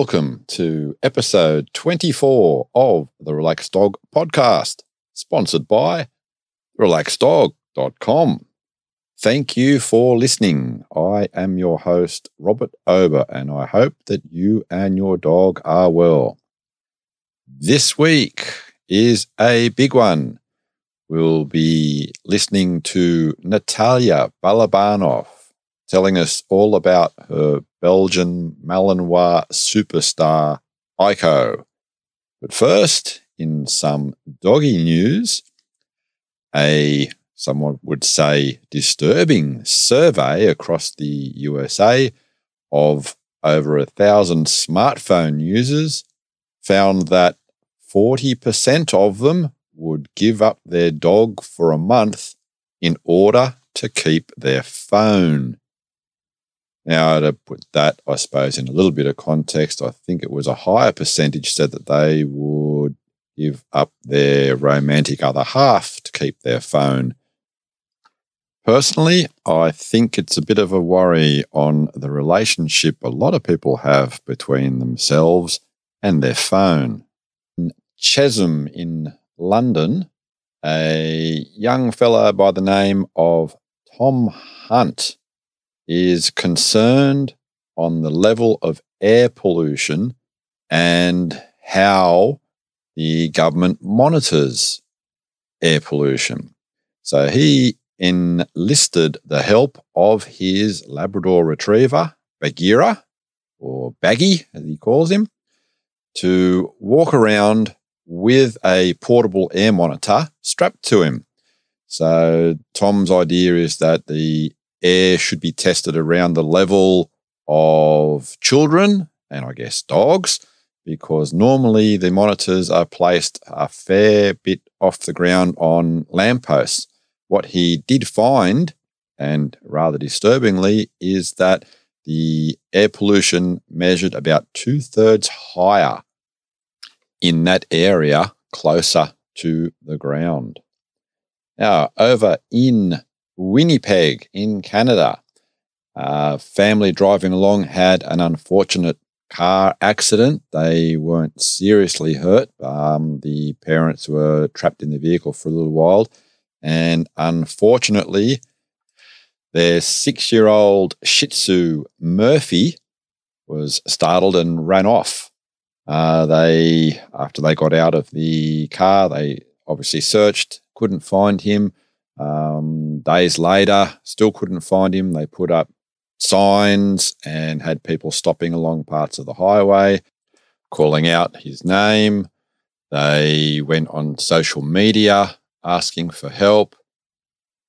Welcome to episode 24 of the Relaxed Dog Podcast, sponsored by relaxeddog.com. Thank you for listening. I am your host, Robert Ober, and I hope that you and your dog are well. This week is a big one. We'll be listening to Natalia Balabanov telling us all about her Belgian Malinois superstar, Aiko. But first, in some doggy news, a someone would say disturbing survey across the USA of over a thousand smartphone users found that 40% of them would give up their dog for a month in order to keep their phone. Now, to put that, I suppose, in a little bit of context, I think it was a higher percentage said that they would give up their romantic other half to keep their phone. Personally, I think it's a bit of a worry on the relationship a lot of people have between themselves and their phone. In Chesham in London, a young fellow by the name of Tom Hunt is concerned on the level of air pollution and how the government monitors air pollution. So he enlisted the help of his Labrador retriever, Bagheera, or Baggy, as he calls him, to walk around with a portable air monitor strapped to him. So, Tom's idea is that the air should be tested around the level of children and I guess dogs, because normally the monitors are placed a fair bit off the ground on lampposts. What he did find, and rather disturbingly, is that the air pollution measured about two thirds higher in that area closer to the ground. Now, over in Winnipeg in Canada, a family driving along had an unfortunate car accident. They weren't seriously hurt. Um, the parents were trapped in the vehicle for a little while and unfortunately, their six year old Shih Tzu, Murphy, was startled and ran off. Uh, they, after they got out of the car, they obviously searched, couldn't find him. Um, days later, still couldn't find him. They put up signs and had people stopping along parts of the highway, calling out his name. They went on social media asking for help.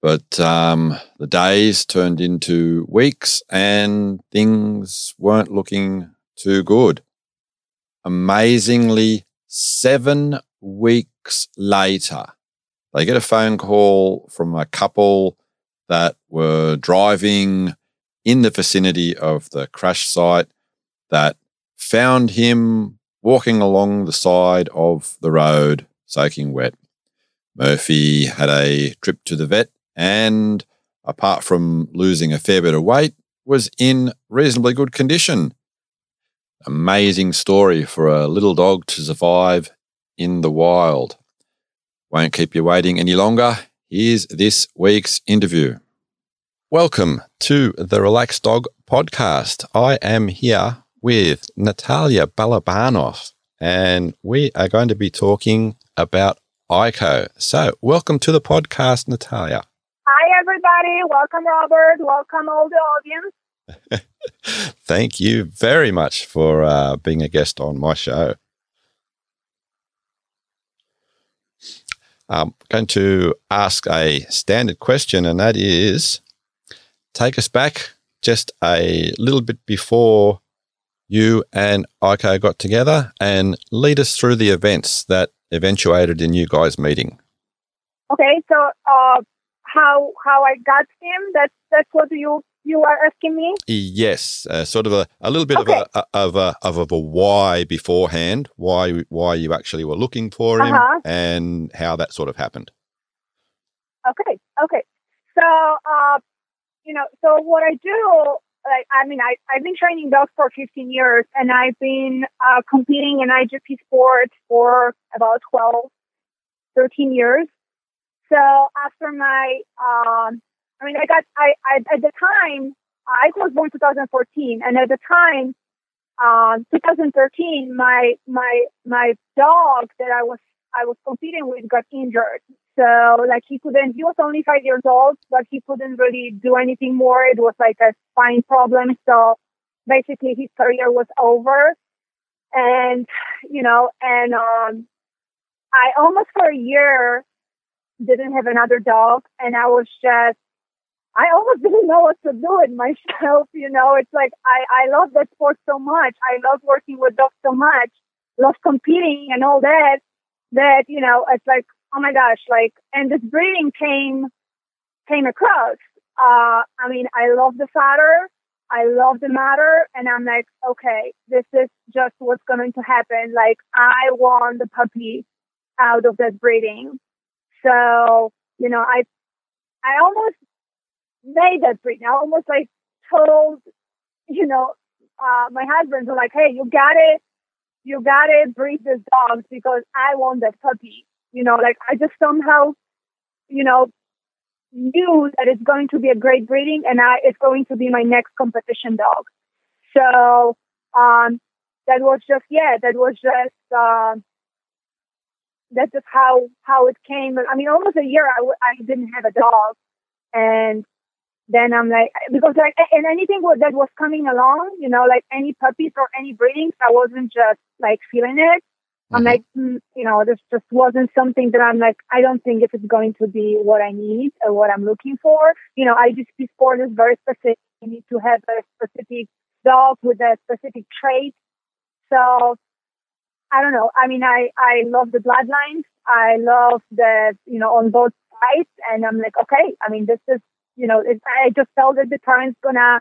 But um, the days turned into weeks and things weren't looking too good. Amazingly, seven weeks later, they get a phone call from a couple that were driving in the vicinity of the crash site that found him walking along the side of the road, soaking wet. Murphy had a trip to the vet and, apart from losing a fair bit of weight, was in reasonably good condition. Amazing story for a little dog to survive in the wild. Won't keep you waiting any longer. Here's this week's interview. Welcome to the Relaxed Dog podcast. I am here with Natalia Balabanov, and we are going to be talking about Aiko. So, welcome to the podcast, Natalia. Hi, everybody. Welcome, Robert. Welcome, all the audience. Thank you very much for uh, being a guest on my show. I'm going to ask a standard question, and that is take us back just a little bit before you and Aiko got together and lead us through the events that eventuated in you guys meeting? Okay, so uh, how how I got him? That's that's what you you are asking me? Yes, uh, sort of a, a little bit okay. of a of a of a, why beforehand, why why you actually were looking for him, uh-huh. and how that sort of happened. Okay, okay. So, uh, you know, so what I do, like, I mean, I I've been training dogs for 15 years, and I've been uh, competing in IGP sports for about 12, 13 years. So after my um, I mean, I got, I, I, at the time, I was born 2014, and at the time, um, 2013, my, my, my dog that I was, I was competing with got injured. So, like, he couldn't, he was only five years old, but he couldn't really do anything more. It was like a spine problem. So, basically, his career was over. And, you know, and, um, I almost for a year didn't have another dog, and I was just I almost didn't know what to do with myself. You know, it's like I, I love that sport so much. I love working with dogs so much, love competing and all that, that, you know, it's like, oh my gosh, like, and this breeding came, came across. Uh, I mean, I love the father. I love the matter. And I'm like, okay, this is just what's going to happen. Like, I want the puppy out of that breeding. So, you know, I, I almost made that breed. now, almost like told, you know, uh, my husband was like, hey, you got it. You got it. Breed this dog because I want that puppy. You know, like I just somehow, you know, knew that it's going to be a great breeding and I, it's going to be my next competition dog. So, um, that was just, yeah, that was just, uh, that's just how, how it came. I mean, almost a year I w- I didn't have a dog and then I'm like, because like, and anything that was coming along, you know, like any puppies or any breedings, I wasn't just like feeling it. Mm-hmm. I'm like, mm, you know, this just wasn't something that I'm like, I don't think if it's going to be what I need or what I'm looking for. You know, IGP sport is very specific. You need to have a specific dog with a specific trait. So I don't know. I mean, I, I love the bloodlines. I love the, you know, on both sides. And I'm like, okay, I mean, this is you know, it, I just felt that the parents gonna,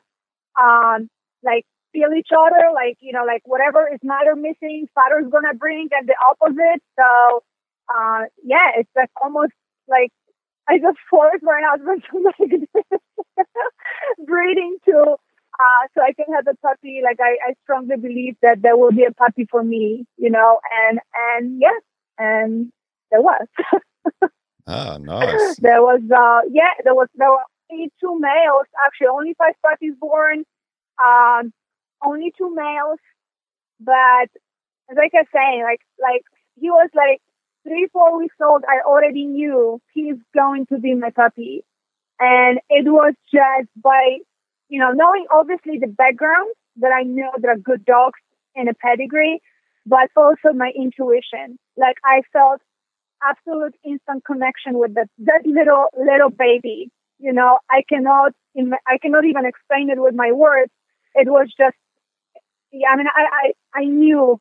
um, like feel each other, like, you know, like whatever is mother missing, father's gonna bring and the opposite. So, uh, yeah, it's like almost like I just forced my husband to this breeding to, uh, so I can have a puppy. Like I, I strongly believe that there will be a puppy for me, you know, and, and yeah, and there was. Ah, nice. There was, uh, yeah, there was, there were only two males, actually only five puppies born, um, only two males. But like I say, like like he was like three, four weeks old. I already knew he's going to be my puppy, and it was just by you know knowing obviously the background that I know there are good dogs in a pedigree, but also my intuition. Like I felt absolute instant connection with that that little little baby you know, I cannot, I cannot even explain it with my words. It was just, yeah, I mean, I, I, I knew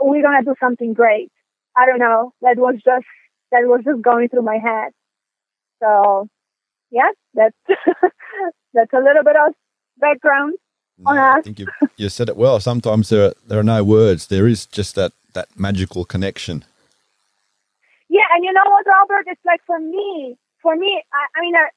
we're going to do something great. I don't know. That was just, that was just going through my head. So yeah, that's, that's a little bit of background on us. I think you, you said it well. Sometimes there are, there are no words. There is just that, that magical connection. Yeah. And you know what, Robert? It's like for me, for me, I, I mean, I,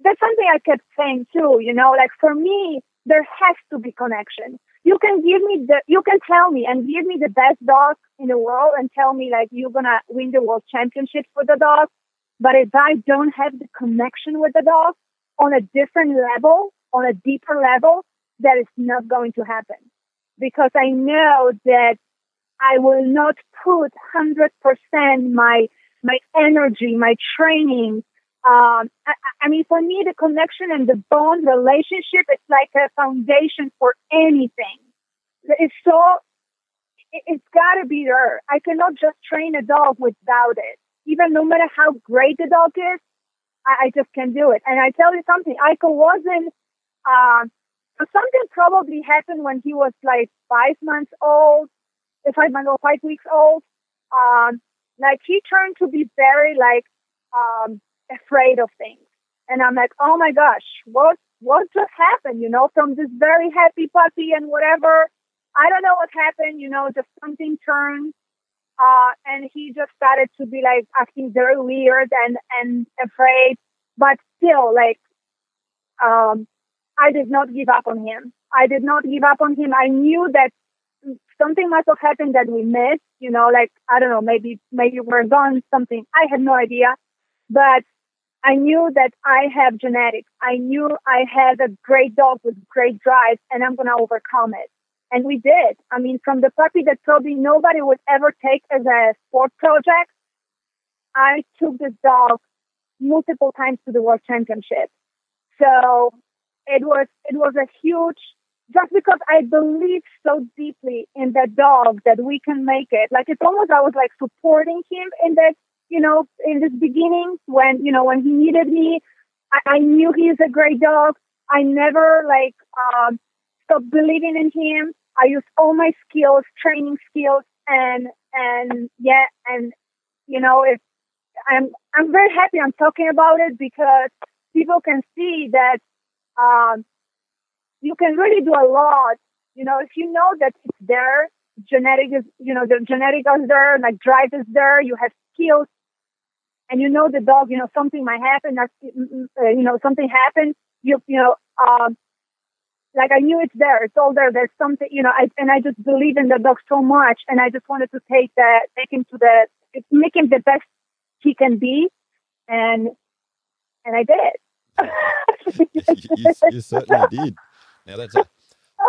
that's something I kept saying too, you know, like for me, there has to be connection. You can give me the, you can tell me and give me the best dog in the world and tell me like you're gonna win the world championship for the dog. But if I don't have the connection with the dog on a different level, on a deeper level, that is not going to happen. Because I know that I will not put 100% my my energy, my training. Um, I, I mean, for me, the connection and the bond relationship is like a foundation for anything. It's so, it's got to be there. I cannot just train a dog without it. Even no matter how great the dog is, I, I just can't do it. And I tell you something, Aiko wasn't, um, something probably happened when he was like five months old, five months or five weeks old. Um, like he turned to be very like um afraid of things. And I'm like, oh my gosh, what what just happened, you know, from this very happy puppy and whatever. I don't know what happened, you know, just something turned. Uh, and he just started to be like acting very weird and, and afraid, but still like, um, I did not give up on him. I did not give up on him. I knew that something must have happened that we missed, you know, like, I don't know, maybe, maybe we're gone, something. I had no idea, but I knew that I have genetics. I knew I had a great dog with great drive and I'm going to overcome it. And we did. I mean, from the puppy that probably nobody would ever take as a sport project, I took this dog multiple times to the world championship. So it was, it was a huge, just because I believe so deeply in that dog that we can make it. Like it's almost, I was like supporting him in that you know, in this beginning when, you know, when he needed me, I, I knew he's a great dog. I never like, um, stopped believing in him. I used all my skills, training skills and, and yeah, and, you know, if I'm, I'm very happy I'm talking about it because people can see that, um, you can really do a lot. You know, if you know that it's there, genetic is, you know, the genetic is there, like drive is there, you have skills, and you know the dog, you know, something might happen, that, uh, you know, something happened, you, you know, um, like I knew it's there, it's all there, there's something, you know, I, and I just believe in the dog so much, and I just wanted to take that, take him to the, make him the best he can be, and, and I did. you, you, certainly did. Now that's a,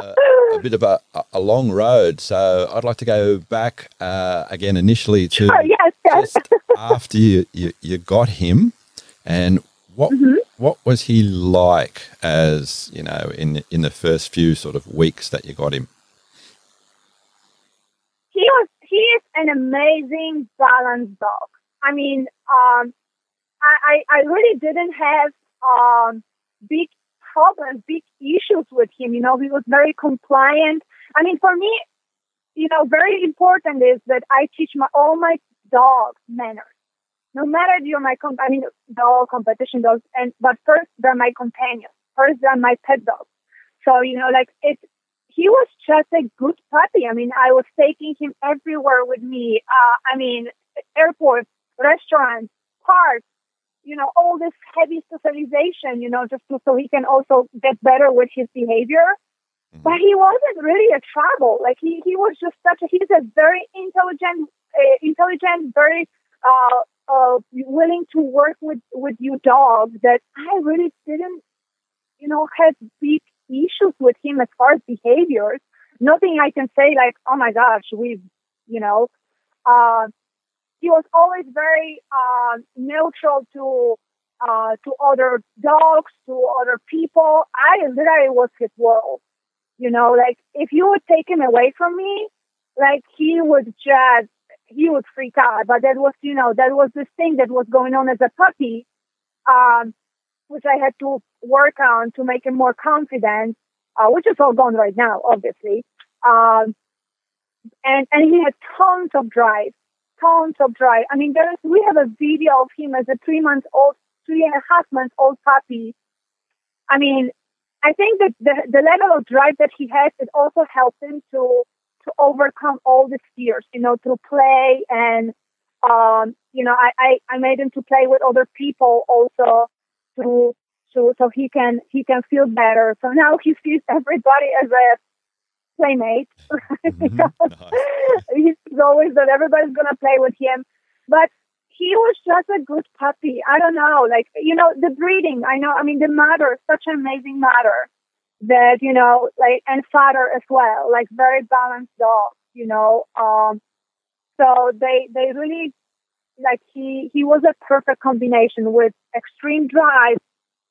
a, a, bit of a, a long road. So I'd like to go back uh, again initially to sure, yes, yes. just after you, you, you, got him and what mm-hmm. what was he like as you know in in the first few sort of weeks that you got him? He was he is an amazing balanced dog. I mean, um, I, I really didn't have um, big problems, big issues with him. You know, he was very compliant. I mean, for me, you know, very important is that I teach my all my dogs manners. No matter you're my comp- I mean, dog competition dogs, and but first they're my companions. First they're my pet dogs. So you know, like it. He was just a good puppy. I mean, I was taking him everywhere with me. Uh, I mean, airports, restaurants, parks, you know, all this heavy socialization, you know, just to, so he can also get better with his behavior. Mm-hmm. But he wasn't really a trouble. Like he, he was just such a, he's a very intelligent, uh, intelligent, very, uh, uh, willing to work with, with you dog that I really didn't, you know, have big issues with him as far as behaviors. Nothing I can say like, oh my gosh, we've, you know, uh, he was always very uh, neutral to uh, to other dogs, to other people. I literally was his world. You know, like if you would take him away from me, like he would just he would freak out. But that was, you know, that was this thing that was going on as a puppy, um, which I had to work on to make him more confident, uh, which is all gone right now, obviously. Um, and and he had tons of drive tons of drive. I mean, there is, we have a video of him as a three month old, three and a half month old puppy. I mean, I think that the, the level of drive that he has, it also helped him to, to overcome all the fears, you know, to play and, um, you know, I, I, I made him to play with other people also to, to, so he can, he can feel better. So now he sees everybody as a playmate. mm-hmm. He's always that everybody's gonna play with him. But he was just a good puppy. I don't know, like you know, the breeding. I know. I mean, the mother, such an amazing mother that you know, like and father as well, like very balanced dog. You know, um, so they they really like he he was a perfect combination with extreme drive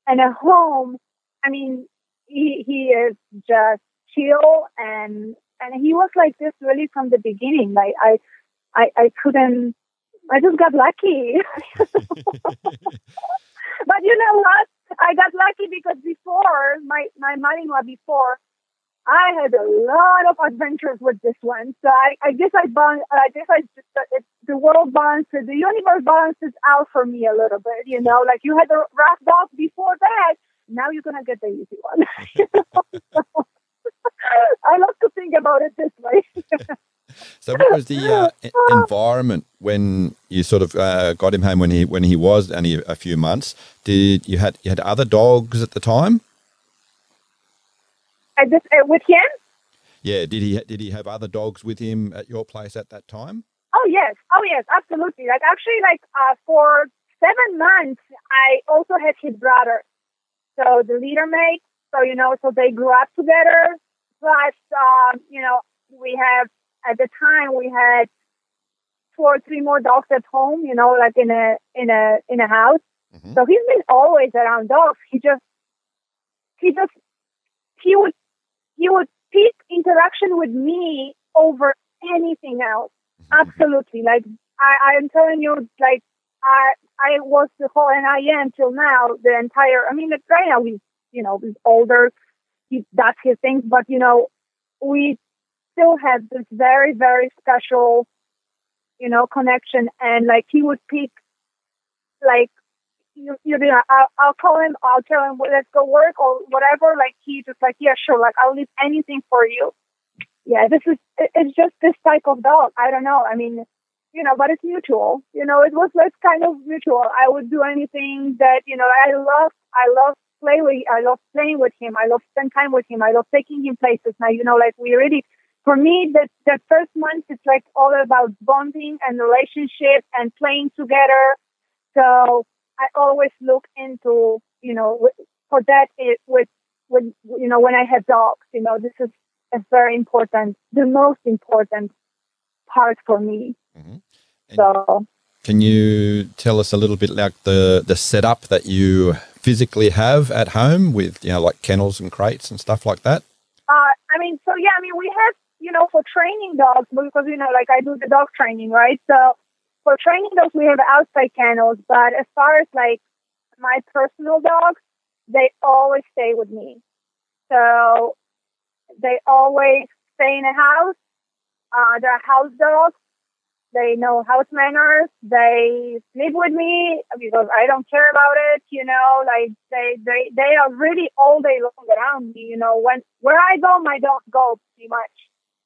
and a home. I mean, he he is just chill and and he was like this really from the beginning. Like I I I couldn't I just got lucky. but you know what? I got lucky because before my my mother-in-law before I had a lot of adventures with this one. So I, I guess I bond, I guess I just, it, the world balances, the universe balances out for me a little bit, you know, like you had the rough dog before that now you're gonna get the easy one. I love to think about it this way. so, what was the uh, environment when you sort of uh, got him home when he when he was only a few months? Did you had you had other dogs at the time? This, uh, with him? Yeah. Did he did he have other dogs with him at your place at that time? Oh yes. Oh yes. Absolutely. Like actually, like uh, for seven months, I also had his brother. So the leader mate. So you know, so they grew up together. Plus, um, you know, we have at the time we had two or three more dogs at home. You know, like in a in a in a house. Mm-hmm. So he's been always around dogs. He just he just he would he would pick interaction with me over anything else. Mm-hmm. Absolutely. Like I, I'm telling you, like I I was the whole and I am till now the entire. I mean, like, right now he's you know he's older, he does his thing. but you know we still have this very very special you know connection, and like he would pick like you, you know, I'll, I'll call him, I'll tell him, well, let's go work or whatever. Like he just like, yeah, sure. Like I'll leave anything for you. Yeah, this is, it's just this type of dog. I don't know. I mean, you know, but it's mutual. You know, it was like kind of mutual. I would do anything that, you know, I love, I love play with, I love playing with him. I love spend time with him. I love taking him places. Now, you know, like we really, for me, that the first month it's like all about bonding and relationship and playing together. So I always look into, you know, for that it with, with, you know, when I have dogs, you know, this is a very important, the most important part for me. Mm-hmm. So, can you tell us a little bit like the the setup that you physically have at home with you know like kennels and crates and stuff like that? Uh, I mean, so yeah, I mean, we have you know for training dogs because you know like I do the dog training, right? So for training dogs, we have outside kennels, but as far as like my personal dogs, they always stay with me. So they always stay in a house. Uh, they're house dogs. They know house manners. They sleep with me because I don't care about it. You know, like they they they are really all day long around me. You know, when where I go, my dogs go pretty much.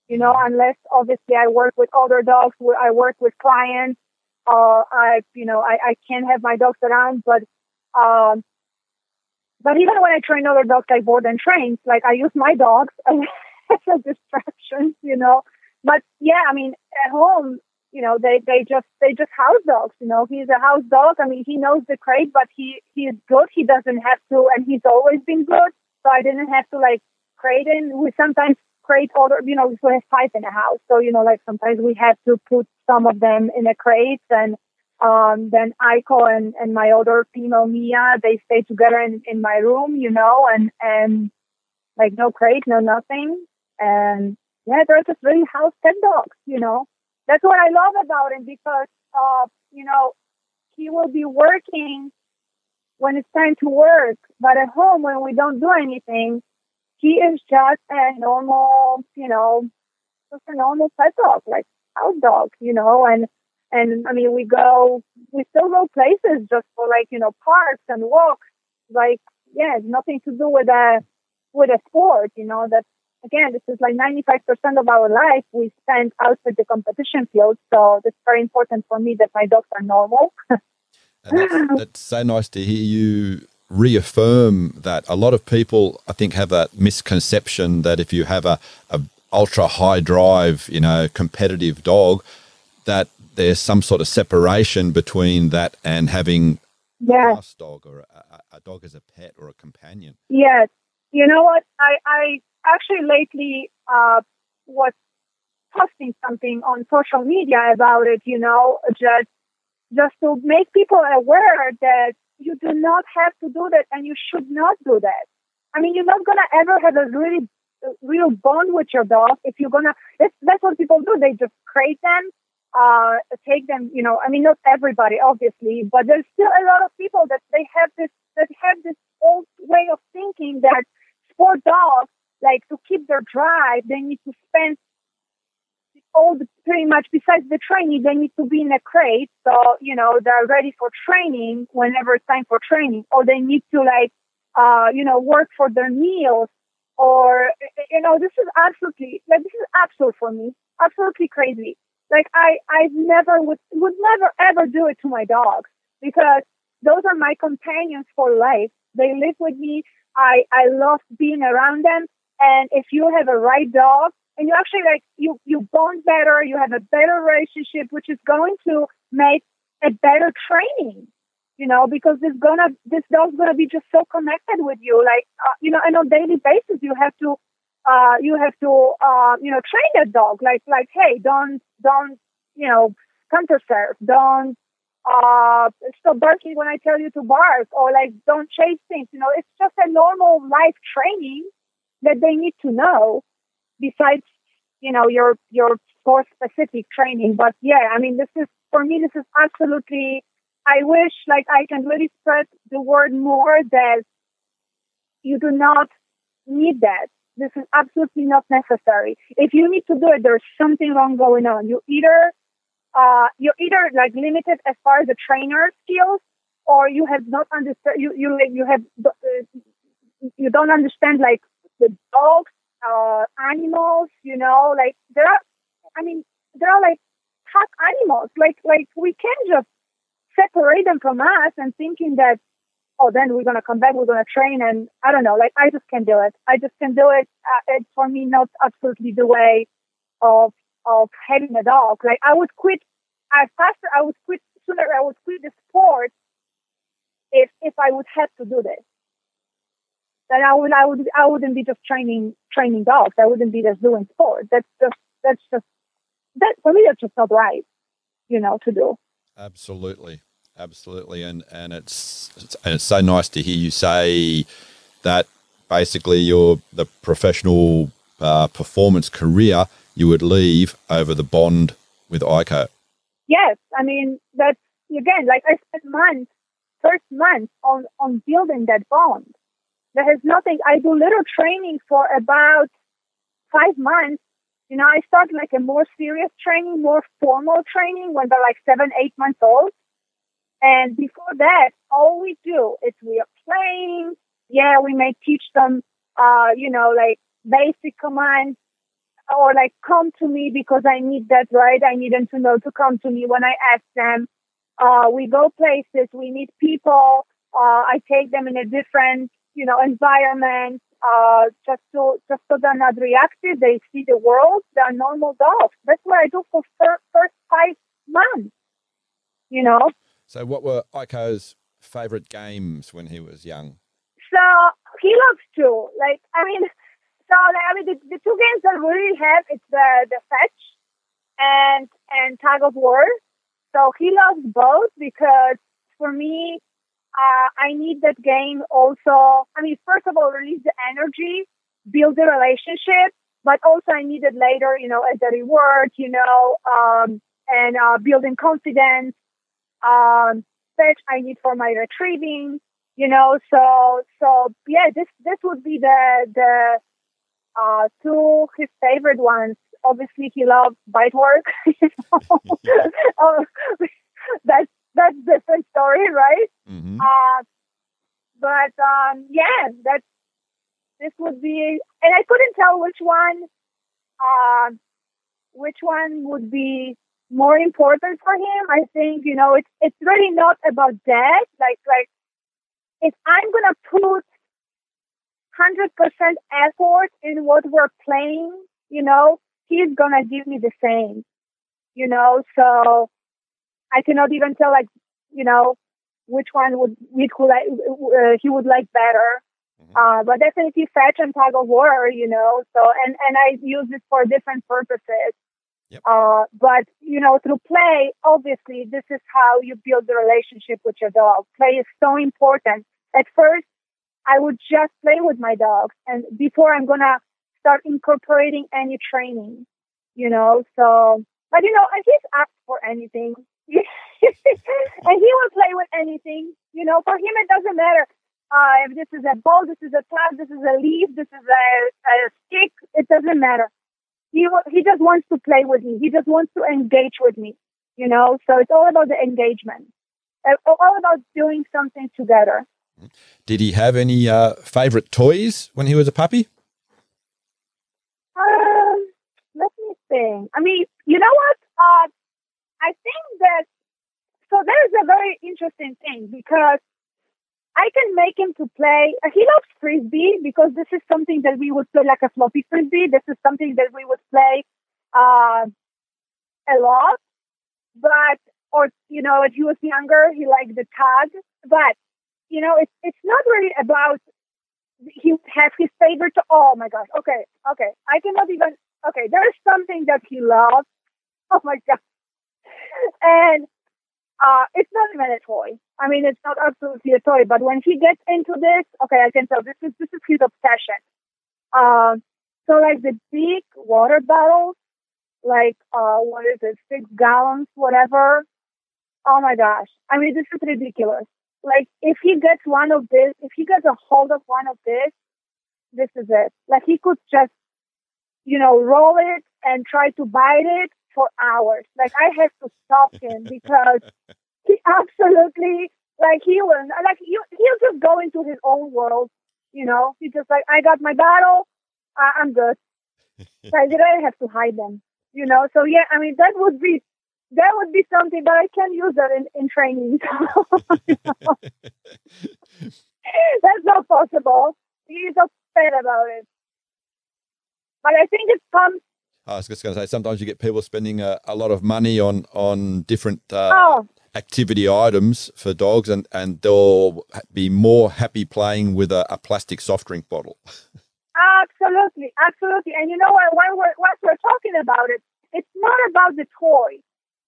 You know, unless obviously I work with other dogs. I work with clients uh, I, you know, I, I can't have my dogs around, but, um, but even when I train other dogs I board and train. like I use my dogs as a distraction, you know. But yeah, I mean, at home, you know, they, they just, they just house dogs, you know. He's a house dog. I mean, he knows the crate, but he, he is good. He doesn't have to, and he's always been good. So I didn't have to like crate in. We sometimes crate order, you know, we have five in a house. So, you know, like sometimes we have to put some of them in a crate and um, then Aiko and, and my other female Mia, they stay together in, in my room, you know, and, and like no crate, no nothing. And yeah, they're just really house pet dogs, you know. That's what I love about him because, uh, you know, he will be working when it's time to work, but at home when we don't do anything, he is just a normal, you know, just a normal pet dog, like house dog, you know, and and I mean we go we still go places just for like, you know, parks and walks. Like, yeah, nothing to do with a with a sport, you know, that again, this is like 95% of our life we spend outside the competition field. So it's very important for me that my dogs are normal. that's, that's, so nice to hear you reaffirm that a lot of people i think have that misconception that if you have a, a ultra high drive you know competitive dog that there's some sort of separation between that and having yeah. a dog or a, a, dog as a pet or a companion yes you know what i i actually lately uh was posting something on social media about it you know just just to make people aware that you do not have to do that and you should not do that. I mean, you're not to ever have a really real bond with your dog if you're going to, that's what people do. They just crate them, uh, take them, you know, I mean, not everybody, obviously, but there's still a lot of people that they have this, that have this old way of thinking that sport dogs, like to keep their drive, they need to spend all the, pretty much besides the training, they need to be in a crate. So, you know, they're ready for training whenever it's time for training, or they need to like uh, you know, work for their meals or, you know, this is absolutely, like, this is absolute for me, absolutely crazy. Like, I, I never would, would never ever do it to my dogs because those are my companions for life. They live with me. I, I love being around them. And if you have a right dog and you actually like, you, you bond better, you have a better relationship, which is going to make a better training you know, because this gonna this dog's gonna be just so connected with you, like uh, you know, and on a daily basis you have to uh you have to uh you know train that dog, like like hey, don't don't you know counter serve, don't uh stop barking when I tell you to bark, or like don't chase things. You know, it's just a normal life training that they need to know. Besides, you know, your your sport specific training, but yeah, I mean, this is for me, this is absolutely I wish like I can really spread the word more that you do not need that. This is absolutely not necessary. If you need to do it, there's something wrong going on. You either uh, you're either like limited as far as the trainer skills, or you have not understand. You you you have uh, you don't understand like the dogs, uh, animals. You know, like there are. I mean, there are like tough animals. Like like we can't just separate them from us and thinking that, oh, then we're going to come back, we're going to train. And I don't know, like, I just can't do it. I just can't do it. Uh, it's for me not absolutely the way of, of having a dog. Like, I would quit, I faster, I would quit sooner, I would quit the sport if, if I would have to do this. Then I would, I would, I wouldn't be just training, training dogs. I wouldn't be just doing sport. That's just, that's just, that for me, that's just not right, you know, to do. Absolutely, absolutely, and and it's, it's and it's so nice to hear you say that basically your the professional uh, performance career you would leave over the bond with Aiko. Yes, I mean that's again like I spent months, first month on on building that bond. There is nothing. I do little training for about five months you know, I start like a more serious training, more formal training when they're like seven, eight months old. And before that, all we do is we are playing. Yeah, we may teach them, uh, you know, like basic commands or like come to me because I need that, right? I need them to know to come to me when I ask them. Uh, we go places, we meet people. Uh, I take them in a different, you know, environment uh, just so, just so they're not reactive. They see the world. They're normal dogs. That's what I do for fir- first five months. You know. So, what were Aiko's favorite games when he was young? So he loves to like. I mean, so like, I mean, the, the two games that we really have it's the the fetch and and tug of war. So he loves both because for me, uh, I need that game also. I mean, first of all, release the energy, build the relationship, but also I need it later, you know, as a reward, you know, um, and uh, building confidence. Um, I need for my retrieving, you know. So, so yeah, this this would be the the uh, two his favorite ones. Obviously, he loves bite work. You know? uh, that's that's different story, right? Mm-hmm. Uh, but um, yeah, that this would be, and I couldn't tell which one, uh, which one would be more important for him. I think you know it's it's really not about that. Like like if I'm gonna put hundred percent effort in what we're playing, you know, he's gonna give me the same. You know, so I cannot even tell like you know which one would like, uh, he would like better. Mm-hmm. Uh, but definitely fetch and tug of war, you know. So and and I use it for different purposes. Yep. Uh, but you know, through play, obviously, this is how you build the relationship with your dog. Play is so important. At first, I would just play with my dogs, and before I'm gonna start incorporating any training, you know. So, but you know, he's asked for anything. and he will play with anything. You know, for him it doesn't matter uh, if this is a ball, this is a plant, this is a leaf, this is a, a stick. It doesn't matter. He he just wants to play with me. He just wants to engage with me. You know, so it's all about the engagement. Uh, all about doing something together. Did he have any uh, favorite toys when he was a puppy? Um, let me think. I mean, you know what? Uh, I think that so there's a very interesting thing because I can make him to play. Uh, he loves frisbee because this is something that we would play like a floppy frisbee. This is something that we would play uh, a lot. But or you know, when he was younger, he liked the tag. But you know, it's it's not really about he has his favorite. Oh my gosh. Okay, okay. I cannot even. Okay, there's something that he loves. Oh my god. And uh, it's not even a toy. I mean, it's not absolutely a toy, but when he gets into this, okay, I can tell this is this is his obsession. Uh, so like the big water bottles, like uh, what is it, six gallons, whatever. Oh my gosh! I mean, this is ridiculous. Like if he gets one of this, if he gets a hold of one of this, this is it. Like he could just, you know, roll it and try to bite it for hours. Like I had to stop him because he absolutely like he was like he he'll just go into his own world. You know, he just like I got my battle, I, I'm good. I didn't have to hide them. You know, so yeah, I mean that would be that would be something, but I can use that in, in training. That's not possible. He's upset about it. But I think it comes I was just going to say, sometimes you get people spending a, a lot of money on on different uh, oh. activity items for dogs, and, and they'll be more happy playing with a, a plastic soft drink bottle. Absolutely, absolutely. And you know what? When we're, once we're talking about it, it's not about the toy.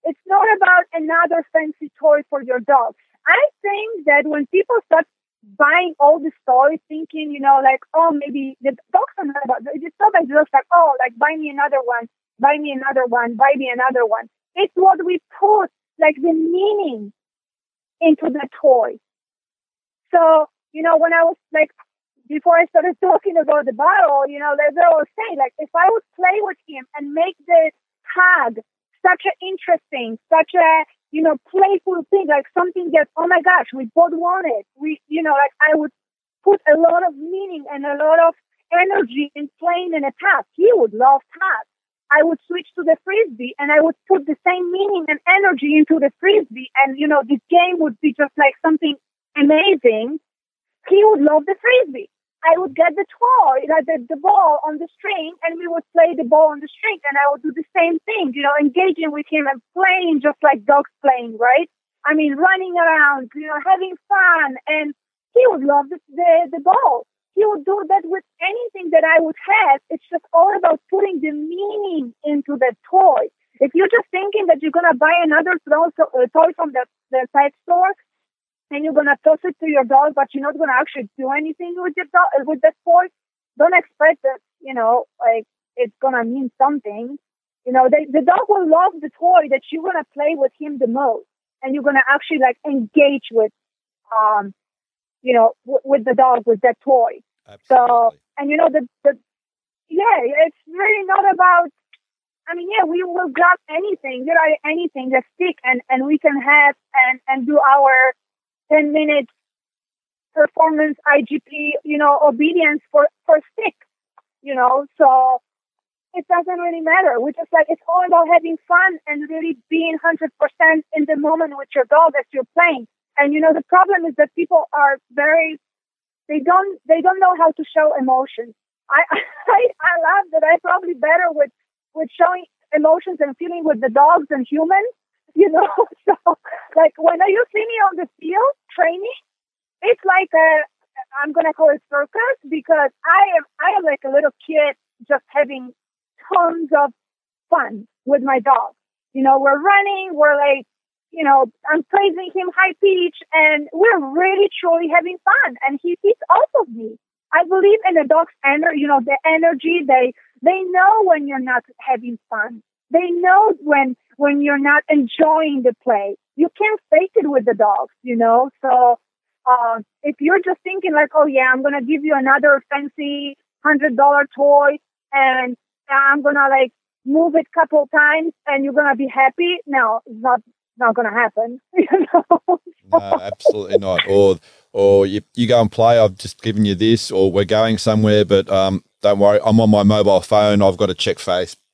It's not about another fancy toy for your dog. I think that when people start buying all the toys, thinking, you know, like, oh, maybe the dogs are not about it's not like just like, oh, like buy me another one, buy me another one, buy me another one. It's what we put, like the meaning into the toy. So, you know, when I was like, before I started talking about the bottle, you know, they was saying, like, if I would play with him and make the tag such an interesting, such a you know, playful thing, like something that, oh my gosh, we both want it. We, you know, like I would put a lot of meaning and a lot of energy in playing in a attack. He would love tag. I would switch to the frisbee and I would put the same meaning and energy into the frisbee. And, you know, this game would be just like something amazing. He would love the frisbee. I would get the toy, like the, the ball on the string, and we would play the ball on the string, and I would do the same thing, you know, engaging with him and playing just like dogs playing, right? I mean, running around, you know, having fun, and he would love the, the, the ball. He would do that with anything that I would have. It's just all about putting the meaning into the toy. If you're just thinking that you're gonna buy another uh, toy from the, the pet store, and you're gonna toss it to your dog, but you're not gonna actually do anything with your dog with that toy, don't expect that you know like it's gonna mean something. You know, the, the dog will love the toy that you're gonna play with him the most, and you're gonna actually like engage with, um, you know, w- with the dog with that toy. Absolutely. So, and you know the the yeah, it's really not about. I mean, yeah, we will grab anything, get anything, just stick, and and we can have and and do our 10 minutes performance IGP, you know, obedience for, for stick, you know, so it doesn't really matter. We just like, it's all about having fun and really being 100% in the moment with your dog as you're playing. And, you know, the problem is that people are very, they don't, they don't know how to show emotions. I, I, I love that I'm probably better with, with showing emotions and feeling with the dogs and humans you know. So, like when you see me on the field training, it's like a I'm gonna call it circus because I am I am like a little kid just having tons of fun with my dog. You know, we're running, we're like, you know, I'm praising him high pitch, and we're really truly having fun. And he feeds off of me. I believe in the dog's energy. You know, the energy they they know when you're not having fun. They know when when you're not enjoying the play. You can't fake it with the dogs, you know. So uh, if you're just thinking like, oh yeah, I'm gonna give you another fancy hundred dollar toy, and I'm gonna like move it couple times, and you're gonna be happy. No, it's not not gonna happen. You know. no, absolutely not. Or or you, you go and play. I've just given you this, or we're going somewhere, but um, don't worry, I'm on my mobile phone. I've got to check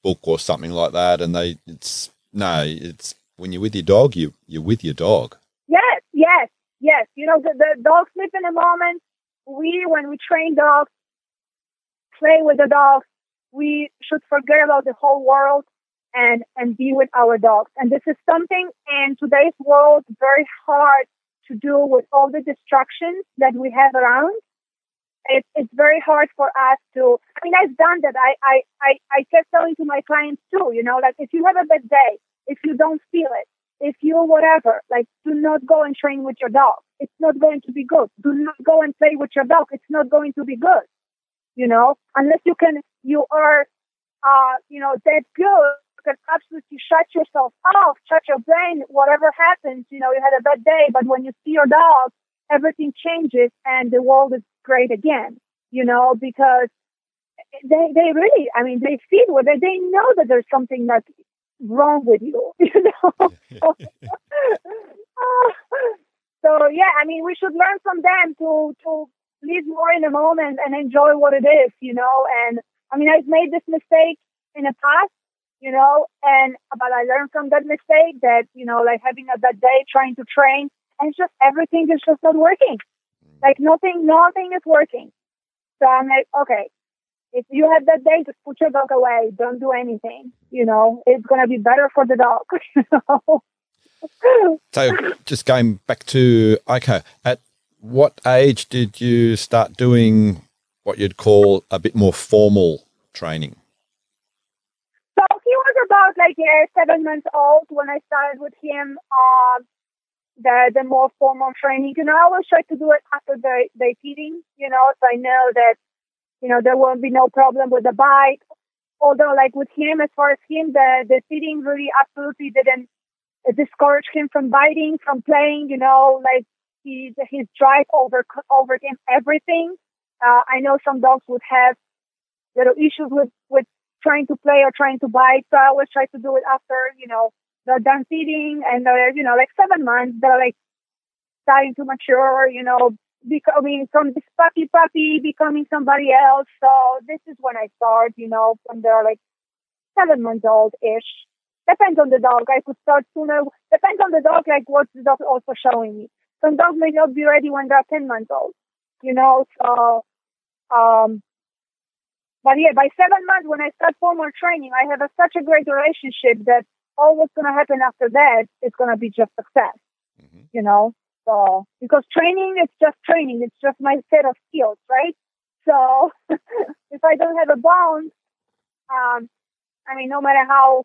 Facebook or something like that. And they, it's no, it's when you're with your dog, you you're with your dog. Yes, yes, yes. You know, the, the dog sleep in a moment. We, when we train dogs, play with the dogs. We should forget about the whole world and and be with our dogs. And this is something in today's world very hard to do with all the distractions that we have around. It, it's very hard for us to. I mean, I've done that. I I I, I kept telling to my clients too. You know, like if you have a bad day, if you don't feel it, if you whatever, like do not go and train with your dog. It's not going to be good. Do not go and play with your dog. It's not going to be good. You know, unless you can, you are, uh, you know, that good You can absolutely shut yourself off, shut your brain, whatever happens, you know, you had a bad day, but when you see your dog, everything changes and the world is great again, you know, because they, they really, I mean, they feel it. They, they know that there's something that's wrong with you, you know. so yeah, I mean, we should learn from them to, to live more in the moment and enjoy what it is, you know, and I mean, I've made this mistake in the past you know, and but I learned from that mistake that, you know, like having a bad day trying to train and just everything is just not working. Like nothing, nothing is working. So I'm like, okay, if you have that day, just put your dog away. Don't do anything. You know, it's going to be better for the dog. You know? so just going back to, okay, at what age did you start doing what you'd call a bit more formal training? So he was about like yeah, seven months old when I started with him. Uh, the the more formal training. You know, I always try to do it after the the feeding. You know, so I know that you know there won't be no problem with the bite. Although, like with him, as far as him, the the feeding really absolutely didn't discourage him from biting, from playing. You know, like he his drive over over him everything. Uh, I know some dogs would have little issues with with trying to play or trying to bite. So I always try to do it after, you know, they're done feeding and they're, you know, like seven months, they're like starting to mature, you know, becoming from this puppy puppy, becoming somebody else. So this is when I start, you know, when they're like seven months old ish. Depends on the dog. I could start sooner. Depends on the dog, like what the dog also showing me. Some dogs may not be ready when they're 10 months old, you know, so, um, but yeah, by seven months, when I start formal training, I have a, such a great relationship that all what's going to happen after that is going to be just success. Mm-hmm. You know, so because training is just training, it's just my set of skills, right? So if I don't have a bond, um, I mean, no matter how,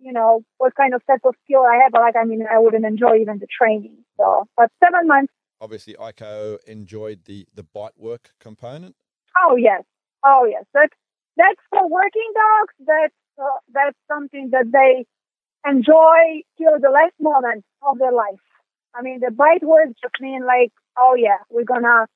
you know, what kind of set of skill I have, like, I mean, I wouldn't enjoy even the training. So, but seven months. Obviously, Aiko enjoyed the the bite work component. Oh yes, Oh yes, that's that's for working dogs. That's uh, that's something that they enjoy till the last moment of their life. I mean, the bite words just mean like, oh yeah, we're gonna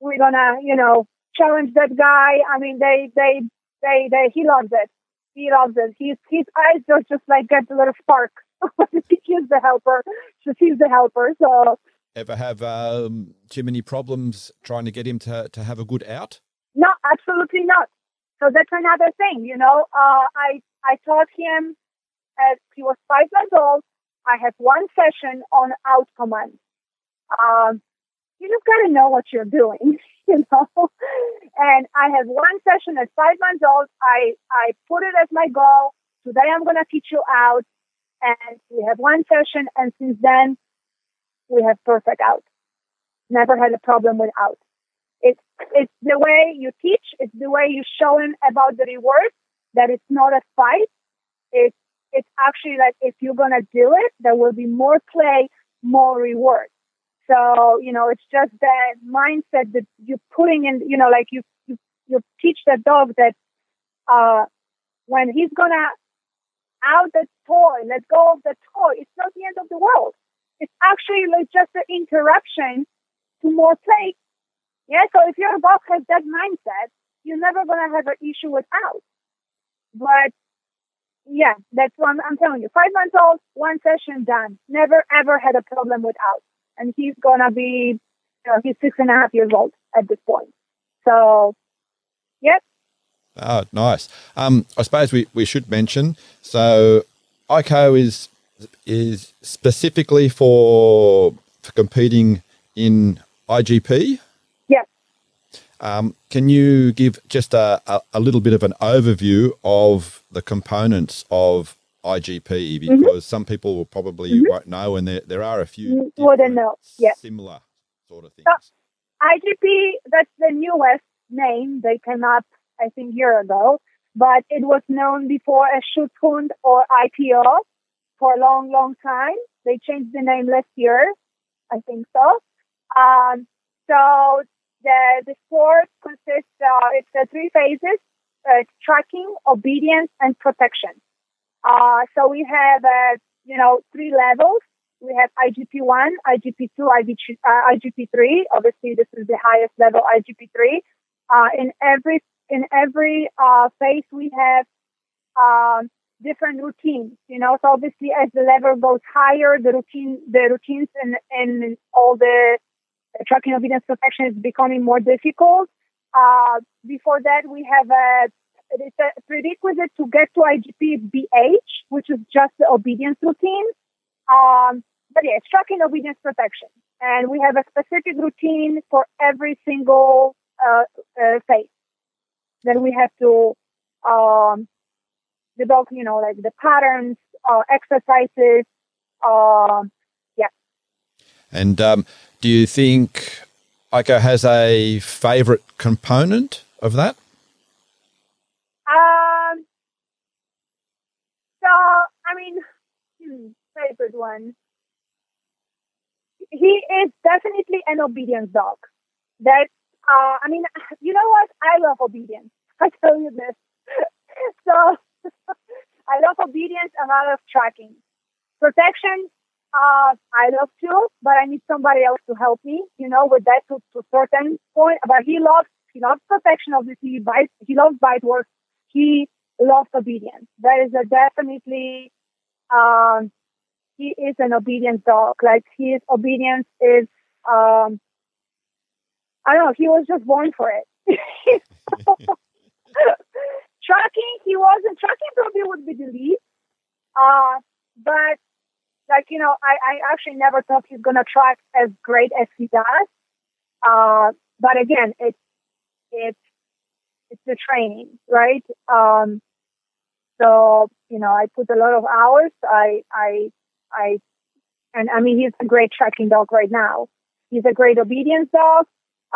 we're gonna you know challenge that guy. I mean, they they they they he loves it. He loves it. His his eyes just just like get a little spark. he's the helper. Just he's the helper. So ever have um, too many problems trying to get him to to have a good out? No, absolutely not. So that's another thing, you know. Uh, I I taught him as he was five months old. I had one session on out command. Um, you just got to know what you're doing, you know. and I have one session at five months old. I I put it as my goal. Today I'm going to teach you out, and we have one session. And since then, we have perfect out. Never had a problem with out. It's it's the way you teach. It's the way you show him about the reward. That it's not a fight. It's it's actually like if you're gonna do it, there will be more play, more reward. So you know, it's just that mindset that you're putting in. You know, like you you, you teach the dog that uh, when he's gonna out the toy, let go of the toy. It's not the end of the world. It's actually like just an interruption to more play yeah, so if your dog has that mindset, you're never to have an issue with out. But yeah, that's what I'm, telling you. Five months old, one session done. Never ever had a problem with out. And he's to be you know, he's six and a half years old at this point. So, yep. Oh, nice. Um, I suppose we, we should mention so Aiko is is specifically for, for competing in IGP. Um, can you give just a, a, a, little bit of an overview of the components of IGP? Mm-hmm. Because mm-hmm. some people will probably mm-hmm. won't know, and there, there are a few wouldn't know. Yeah. similar sort of things. So, IGP, that's the newest name. They came up, I think, year ago, but it was known before as Schutzhund or IPO for a long, long time. They changed the name last year, I think so. Um, so the the sport consists uh, it's uh, three phases: uh, tracking, obedience, and protection. Uh, so we have uh, you know three levels. We have IGP one, IGP two, IGP, IGP three. Obviously, this is the highest level, IGP three. Uh, in every in every phase, we have um, different routines, you know. So obviously, as the level goes higher, the routine, the routines, and and all the tracking obedience protection is becoming more difficult. Uh, before that, we have a it's a prerequisite to get to IGP BH, which is just the obedience routine. Um, but yeah, it's tracking obedience protection, and we have a specific routine for every single uh, uh, phase. Then we have to um, develop, you know, like the patterns, uh, exercises. And um, do you think Aiko has a favorite component of that? Um. So, I mean, hmm, favorite one. He is definitely an obedience dog. That, uh, I mean, you know what? I love obedience. I tell you this. so I love obedience and I love tracking. Protection, uh, I love you, but I need somebody else to help me, you know, with that to, to certain point. But he loves, he loves protection, obviously. He, bites, he loves bite work. He loves obedience. That is a definitely, um, he is an obedient dog. Like his obedience is, um, I don't know, he was just born for it. Trucking, he wasn't. Trucking probably would be the lead. Uh, but like you know, I, I actually never thought he's gonna track as great as he does. Uh, but again, it's it's it's the training, right? Um, so you know, I put a lot of hours. I I I, and I mean, he's a great tracking dog right now. He's a great obedience dog.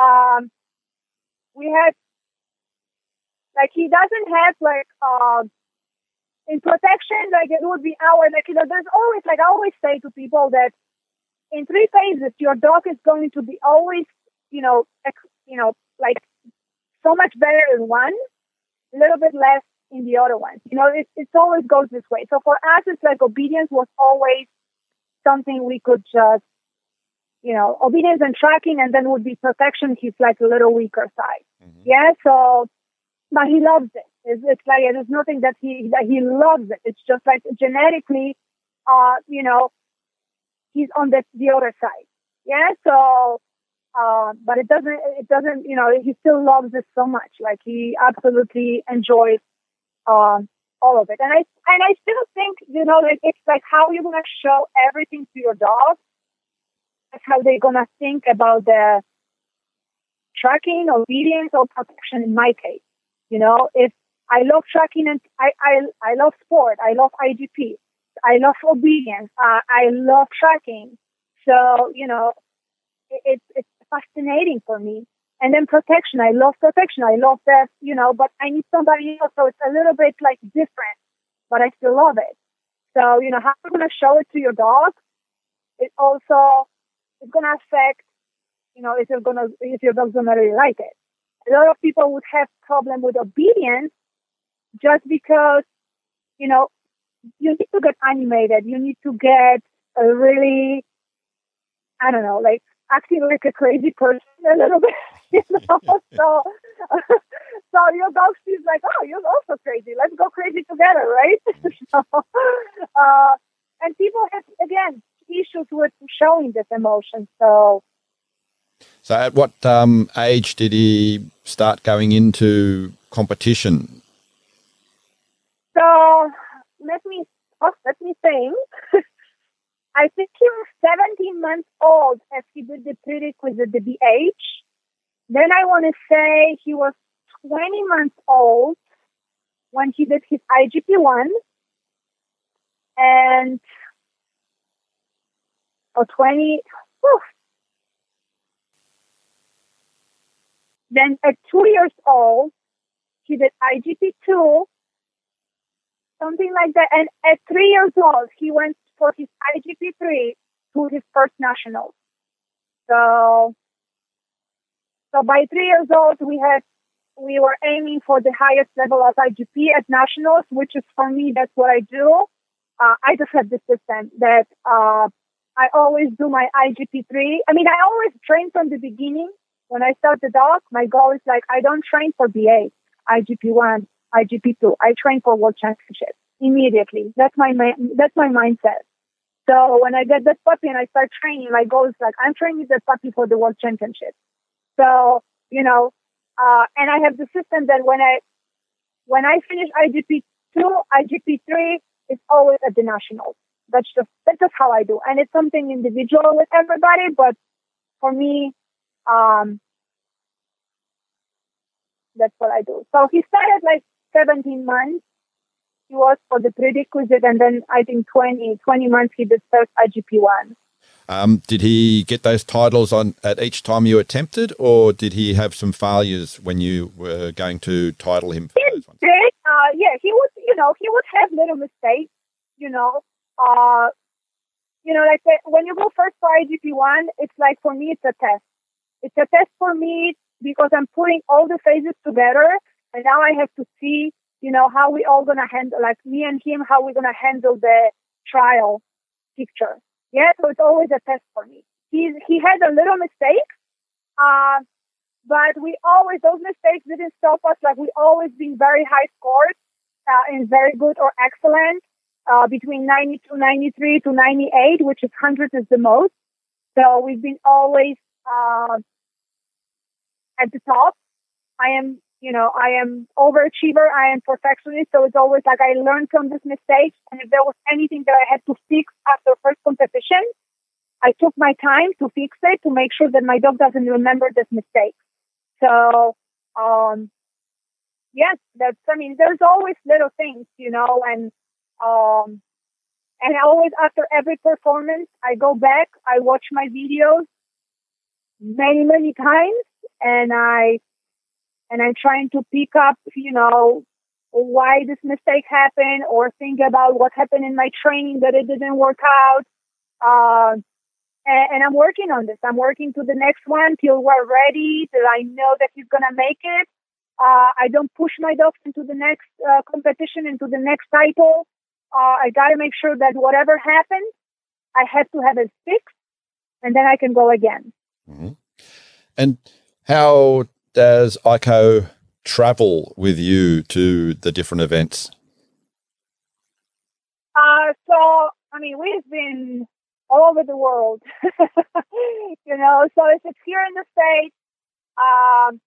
Um, we had like he doesn't have like uh, in protection, like it would be our like you know, there's always like I always say to people that in three phases your dog is going to be always, you know, ex, you know, like so much better in one, a little bit less in the other one. You know, it it always goes this way. So for us it's like obedience was always something we could just you know, obedience and tracking and then would be protection, he's like a little weaker side. Mm-hmm. Yeah. So but he loves it. It's, it's like there's nothing that he that he loves it. It's just like genetically, uh, you know, he's on the the other side. Yeah. So, uh, but it doesn't it doesn't you know he still loves it so much. Like he absolutely enjoys um, all of it. And I and I still think you know like it's like how you're gonna show everything to your dog. That's how they're gonna think about the tracking, obedience, or protection. In my case. You know, if I love tracking and I, I, I love sport, I love IGP, I love obedience, uh, I love tracking. So, you know, it, it's fascinating for me. And then protection, I love protection. I love that, you know, but I need somebody else. So it's a little bit like different, but I still love it. So, you know, how you're going to show it to your dog, it also, it's going to affect, you know, if you're going to, if your dog's going to really like it a lot of people would have problem with obedience just because, you know, you need to get animated. You need to get a really, I don't know, like acting like a crazy person a little bit, you know. so, so your dog sees like, oh, you're also crazy. Let's go crazy together, right? so, uh, and people have again issues with showing this emotion. So So, at what um, age did he start going into competition? So, let me oh, let me think. I think he was 17 months old as he did the prerequisite, the BH. Then I want to say he was 20 months old when he did his IGP1. And, or 20, whew. then at two years old, he did IGP2, something like that. And at three years old, he went for his IGP3 to his first nationals. So, so by three years old, we had we were aiming for the highest level of IGP at nationals, which is for me that's what I do. Uh, I just have the system that uh, I always do my IGP3. I mean, I always train from the beginning. When I start the dog, my goal is like I don't train for BA, IGP1, IGP2. I train for World Championship immediately. That's my that's my mindset. So when I get that puppy and I start training, my goal is like, I'm training this puppy for the world championship. So, you know, uh, and I have the system that when I, when I finish IGP two, IGP three, is always at the nationals. That's just, that's just how I do. And it's something individual with everybody, but for me, um, that's what I do. So he started like 17 months he was for the prerequisite, and then I think 20, 20 months he did first IGP1. Um, did he get those titles on at each time you attempted, or did he have some failures when you were going to title him? For he did. Uh, yeah, he would. You know, he would have little mistakes. You know, uh, you know, like when you go first for IGP one, it's like for me, it's a test. It's a test for me because I'm putting all the phases together, and now I have to see you know, how we all gonna handle, like me and him, how we're gonna handle the trial picture. Yeah, so it's always a test for me. He's, he had a little mistake, uh, but we always, those mistakes didn't stop us. Like we always been very high scores, uh, and very good or excellent, uh, between 92, 93 to 98, which is 100 is the most. So we've been always, uh, at the top. I am you know, I am overachiever, I am perfectionist, so it's always like I learned from this mistake. And if there was anything that I had to fix after first competition, I took my time to fix it to make sure that my dog doesn't remember this mistake. So, um, yes, that's, I mean, there's always little things, you know, and, um, and always after every performance, I go back, I watch my videos many, many times, and I and I'm trying to pick up, you know, why this mistake happened or think about what happened in my training that it didn't work out. Uh, and, and, I'm working on this. I'm working to the next one till we're ready, till I know that he's going to make it. Uh, I don't push my dogs into the next uh, competition, into the next title. Uh, I got to make sure that whatever happens, I have to have it fixed and then I can go again. Mm-hmm. And how does Aiko travel with you to the different events? Uh, so, I mean, we've been all over the world, you know. So if it's here in the States, um,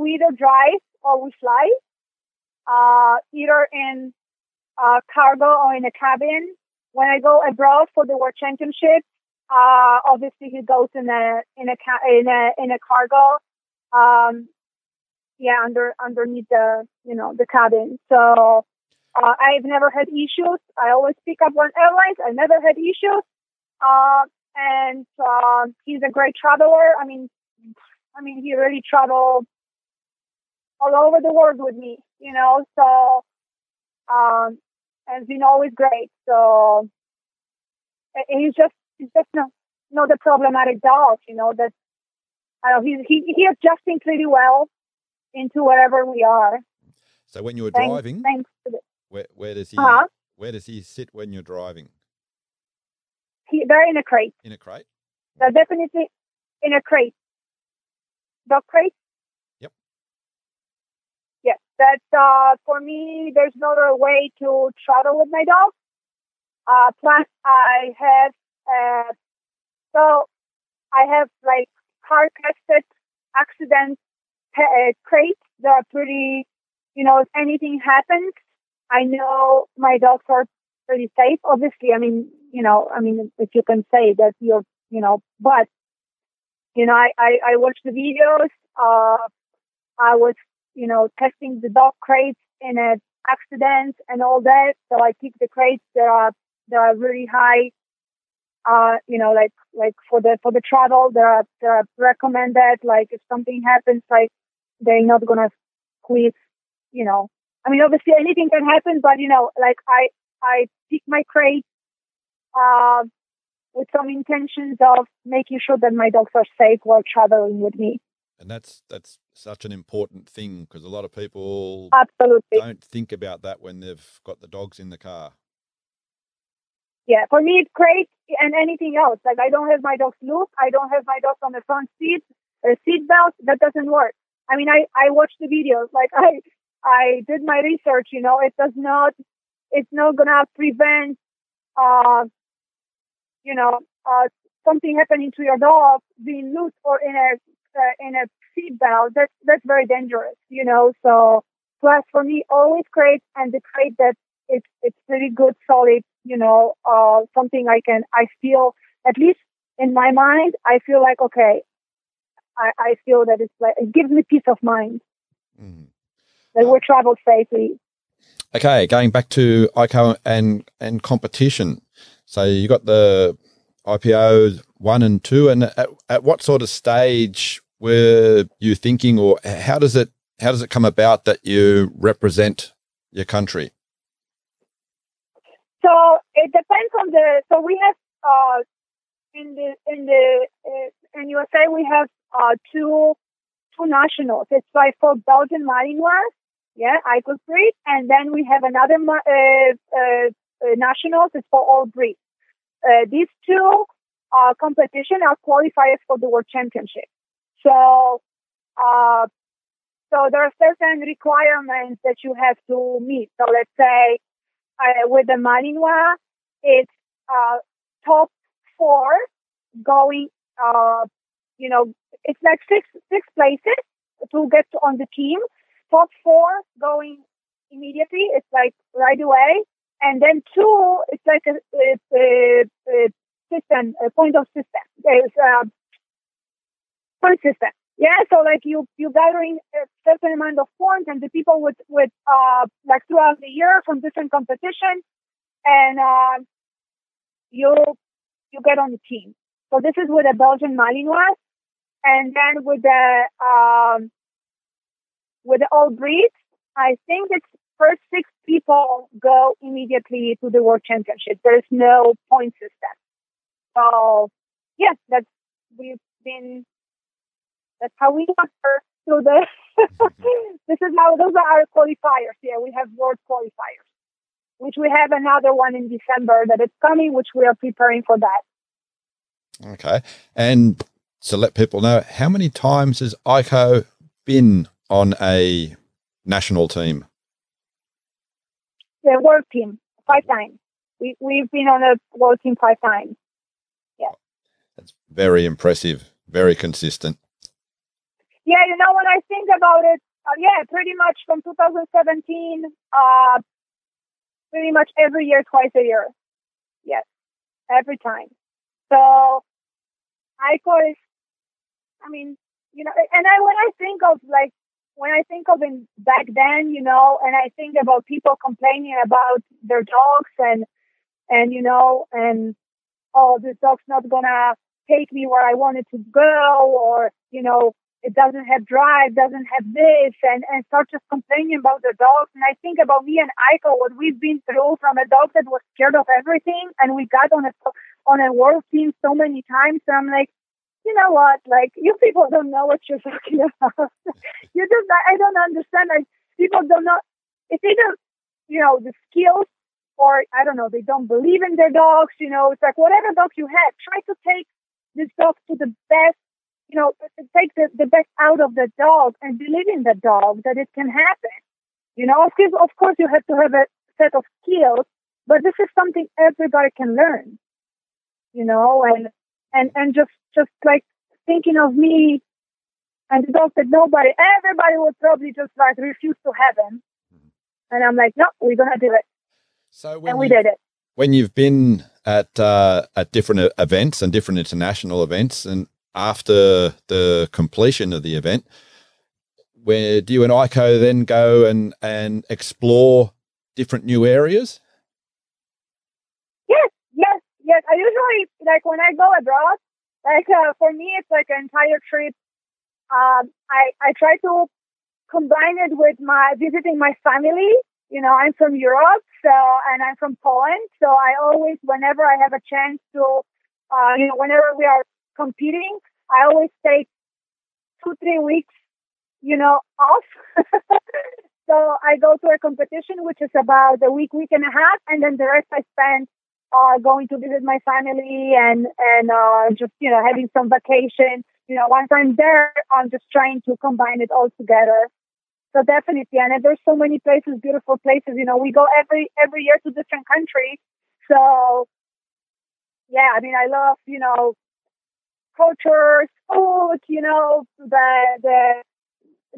we either drive or we fly, uh, either in uh, cargo or in a cabin. When I go abroad for the World Championship, uh, obviously he goes in a in a in a in a cargo um, yeah, under underneath the you know the cabin. So uh, I've never had issues. I always pick up on airlines. I never had issues. Uh, and uh, he's a great traveler. I mean, I mean, he really traveled all over the world with me. You know, so um, and been always great. So he's just he's just no not a problematic dog. You know that I know he's he he adjusting pretty well into wherever we are. So when you're thanks, driving, thanks where where does he uh-huh. where does he sit when you're driving? He they're in a crate. In a crate. They're definitely in a crate. Dog crate. Yep. Yes, that's uh for me. There's no other way to travel with my dog. Uh, plus I have uh, so I have like hard tested accident uh, crates that are pretty, you know, if anything happens, I know my dogs are pretty safe. Obviously, I mean, you know, I mean, if you can say that you're, you know, but, you know, I, I, I watched the videos. Uh, I was, you know, testing the dog crates in an accident and all that. So I pick the crates that are, that are really high uh, you know, like like for the for the travel, there are there are recommended like if something happens, like they're not gonna squeeze, you know. I mean, obviously anything can happen, but you know, like I I pick my crate uh, with some intentions of making sure that my dogs are safe while traveling with me. And that's that's such an important thing because a lot of people absolutely don't think about that when they've got the dogs in the car. Yeah, for me it's great and anything else. Like I don't have my dogs loose. I don't have my dogs on the front seat, a seat belt. That doesn't work. I mean, I, I watched the videos. Like I, I did my research, you know, it does not, it's not to prevent, uh, you know, uh, something happening to your dog being loose or in a, uh, in a seat belt. That's, that's very dangerous, you know, so plus for me, always crate and the crate that it's, it's pretty good, solid you know, uh, something I can, I feel, at least in my mind, I feel like, okay, I, I feel that it's like, it gives me peace of mind mm. that we travel safely. Okay, going back to Aiko and, and competition. So you got the IPO one and two, and at, at what sort of stage were you thinking, or how does it how does it come about that you represent your country? So it depends on the. So we have uh, in the in the uh, in USA we have uh, two two nationals. It's like for Belgian Malinois, yeah, Eichel breed, and then we have another uh, uh, uh, nationals. It's for all breeds. these two uh, competition are qualifiers for the World Championship. So, uh, so there are certain requirements that you have to meet. So let's say uh, with the Malinois, it's uh, top four going, uh, you know, it's like six six places to get on the team. Top four going immediately. It's like right away, and then two, it's like a, a, a system, a point of system. There's a point system. Yeah, so like you you gathering a certain amount of points, and the people with with uh like throughout the year from different competitions, and uh, you you get on the team. So this is with the Belgian Malinois, and then with the um with the all breeds, I think it's first six people go immediately to the World Championship. There's no point system. So yeah, that's we've been that's how we got her to the. Mm-hmm. this is how those are our qualifiers. Yeah, we have world qualifiers, which we have another one in December that is coming, which we are preparing for that. Okay, and to let people know, how many times has Aiko been on a national team? The world team five times. We we've been on a world team five times. Yeah, that's very impressive. Very consistent. Yeah, you know, when I think about it, uh, yeah, pretty much from 2017, uh, pretty much every year, twice a year. Yes, every time. So, Aiko is, I mean, you know, and I, when I think of like, when I think of in back then, you know, and I think about people complaining about their dogs and, and, you know, and, oh, this dog's not gonna take me where I wanted to go, or, you know, it doesn't have drive, doesn't have this, and, and start just complaining about the dogs. And I think about me and Aiko, what we've been through from a dog that was scared of everything, and we got on a on a world team so many times. So I'm like, you know what? Like you people don't know what you're talking about. you just I don't understand. Like people don't know. It's either you know the skills or I don't know they don't believe in their dogs. You know, it's like whatever dog you have, try to take this dog to the best you know, take the, the best out of the dog and believe in the dog that it can happen. You know, of course, of course, you have to have a set of skills, but this is something everybody can learn. You know, and and and just just like thinking of me. And the dog said, nobody, everybody would probably just like refuse to have him. Mm-hmm. And I'm like, no, we're going to do it. So and we did it. When you've been at, uh, at different events and different international events and after the completion of the event, where do you and Aiko then go and, and explore different new areas? Yes, yes, yes. I usually, like when I go abroad, like uh, for me, it's like an entire trip. Um, I, I try to combine it with my visiting my family. You know, I'm from Europe, so, and I'm from Poland. So I always, whenever I have a chance to, uh, you know, whenever we are competing, I always take two, three weeks you know, off. so I go to a competition, which is about a week, week and a half, and then the rest I spend uh, going to visit my family and and uh, just you know having some vacation. You know, once I'm there, I'm just trying to combine it all together. So definitely, and there's so many places, beautiful places. You know, we go every every year to different countries. So yeah, I mean, I love you know cultures, food. You know, the the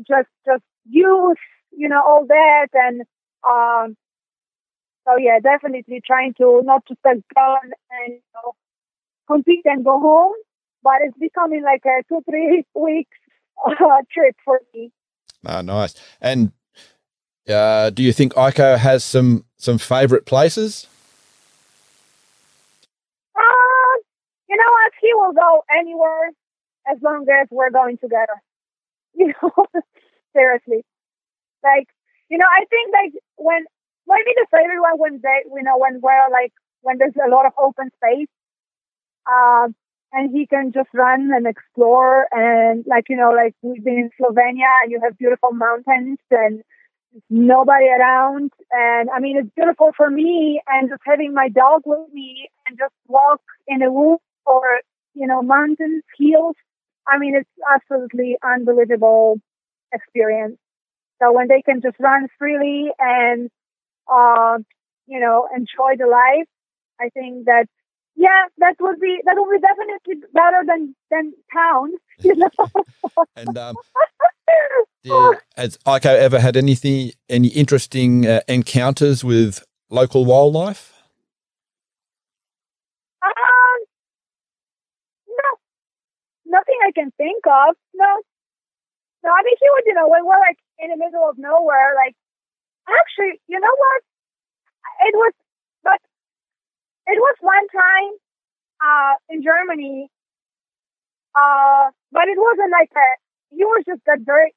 just just youth, you know, all that, and um, so yeah, definitely trying to not just go and you know, compete and go home, but it's becoming like a two three weeks uh, trip for me. Ah, nice. And uh, do you think Aiko has some some favorite places? Uh, you know what? He will go anywhere as long as we're going together. You know, seriously. Like, you know, I think like when maybe the favorite one when they, you know, when we're like when there's a lot of open space, um, and he can just run and explore and like you know, like we've been in Slovenia and you have beautiful mountains and nobody around and I mean it's beautiful for me and just having my dog with me and just walk in a woods or you know mountains hills I mean, it's absolutely unbelievable experience. So when they can just run freely and, uh, you know, enjoy the life, I think that, yeah, that would be, that would be definitely better than, than town, you know. and, um, has Aiko ever had anything, any interesting uh, encounters with local wildlife? Nothing I can think of. No. No, I mean, he would, you know, when we're like in the middle of nowhere, like, actually, you know what? It was, but it was one time, uh, in Germany, uh, but it wasn't like a, he was just that very,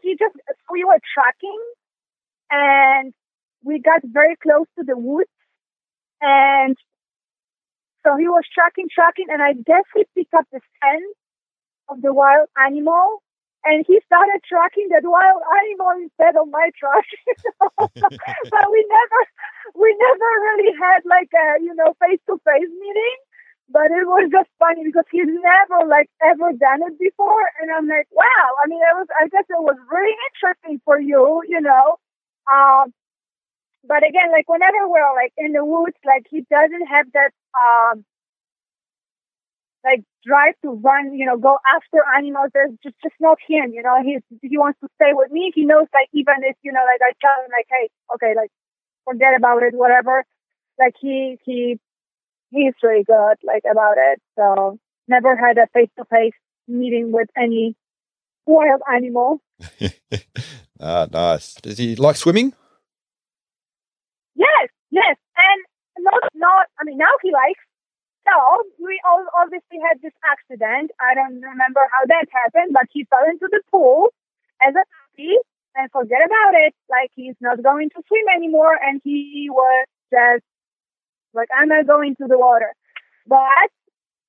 he just, we were tracking and we got very close to the woods and so he was tracking, tracking, and I guess he picked up the scent of the wild animal and he started tracking that wild animal instead of my truck. but we never, we never really had like a, you know, face to face meeting. But it was just funny because he's never like ever done it before. And I'm like, wow. I mean, it was, I guess it was really interesting for you, you know. Um, but again, like whenever we're like in the woods, like he doesn't have that, um, like drive to run, you know, go after animals. There's just just not him, you know. He he wants to stay with me. He knows like even if you know, like I tell him like, hey, okay, like forget about it, whatever. Like he he he's really good like about it. So never had a face to face meeting with any wild animal. ah, nice. Does he like swimming? Yes, yes, and not not. I mean, now he likes so we all obviously had this accident. I don't remember how that happened, but he fell into the pool as a puppy and forget about it. Like he's not going to swim anymore, and he was just like, I'm not going to the water. But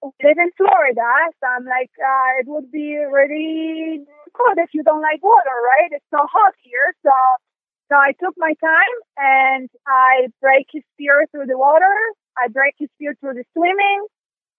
we live in Florida, so I'm like, uh, it would be really good if you don't like water, right? It's so hot here, so so I took my time and I break his spear through the water. I break his spear through the swimming,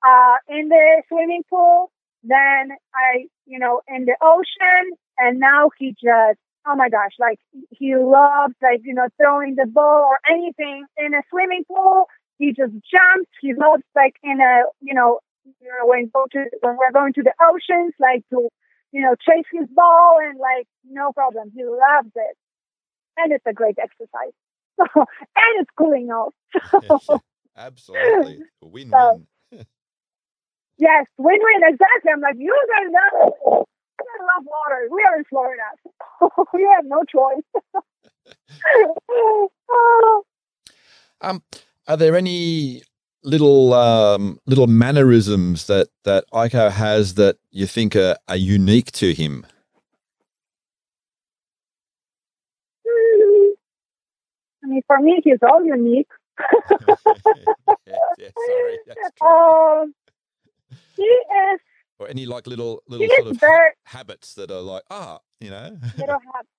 uh, in the swimming pool. Then I, you know, in the ocean. And now he just, oh my gosh, like he loves like, you know, throwing the ball or anything in a swimming pool. He just jumps. He loves like in a, you know, you know, when go to when we're going to the oceans, like to you know chase his ball and like no problem, he loves it, and it's a great exercise. and it's cooling off. Absolutely, win-win. So, yes, win-win. Exactly. I'm like you guys know. I love water. We are in Florida. we have no choice. um, are there any little um, little mannerisms that that Aiko has that you think are, are unique to him? I mean, for me, he's all unique. yeah, sorry, um, he is. Or any like little little sort of very, habits that are like ah, you know. little habits.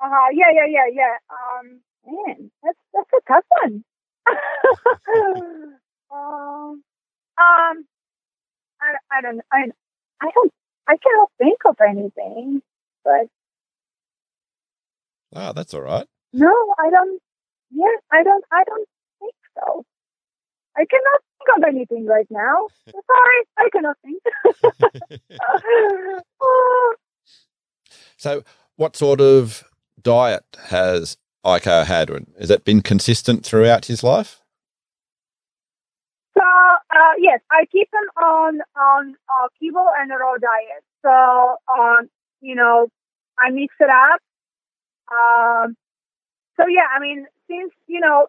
Uh huh. Yeah, yeah, yeah, yeah. Um, man, that's that's a tough one. um, um, I, I don't, I, I don't, I cannot think of anything, but. Ah, that's all right. No, I don't. Yeah, I don't. I don't think so. I cannot think of anything right now. Sorry, I cannot think. so, what sort of diet has Aiko had? Has that been consistent throughout his life? So uh, yes, I keep him on on uh, keto and a raw diet. So um, you know, I mix it up. Um, so yeah, I mean, since you know,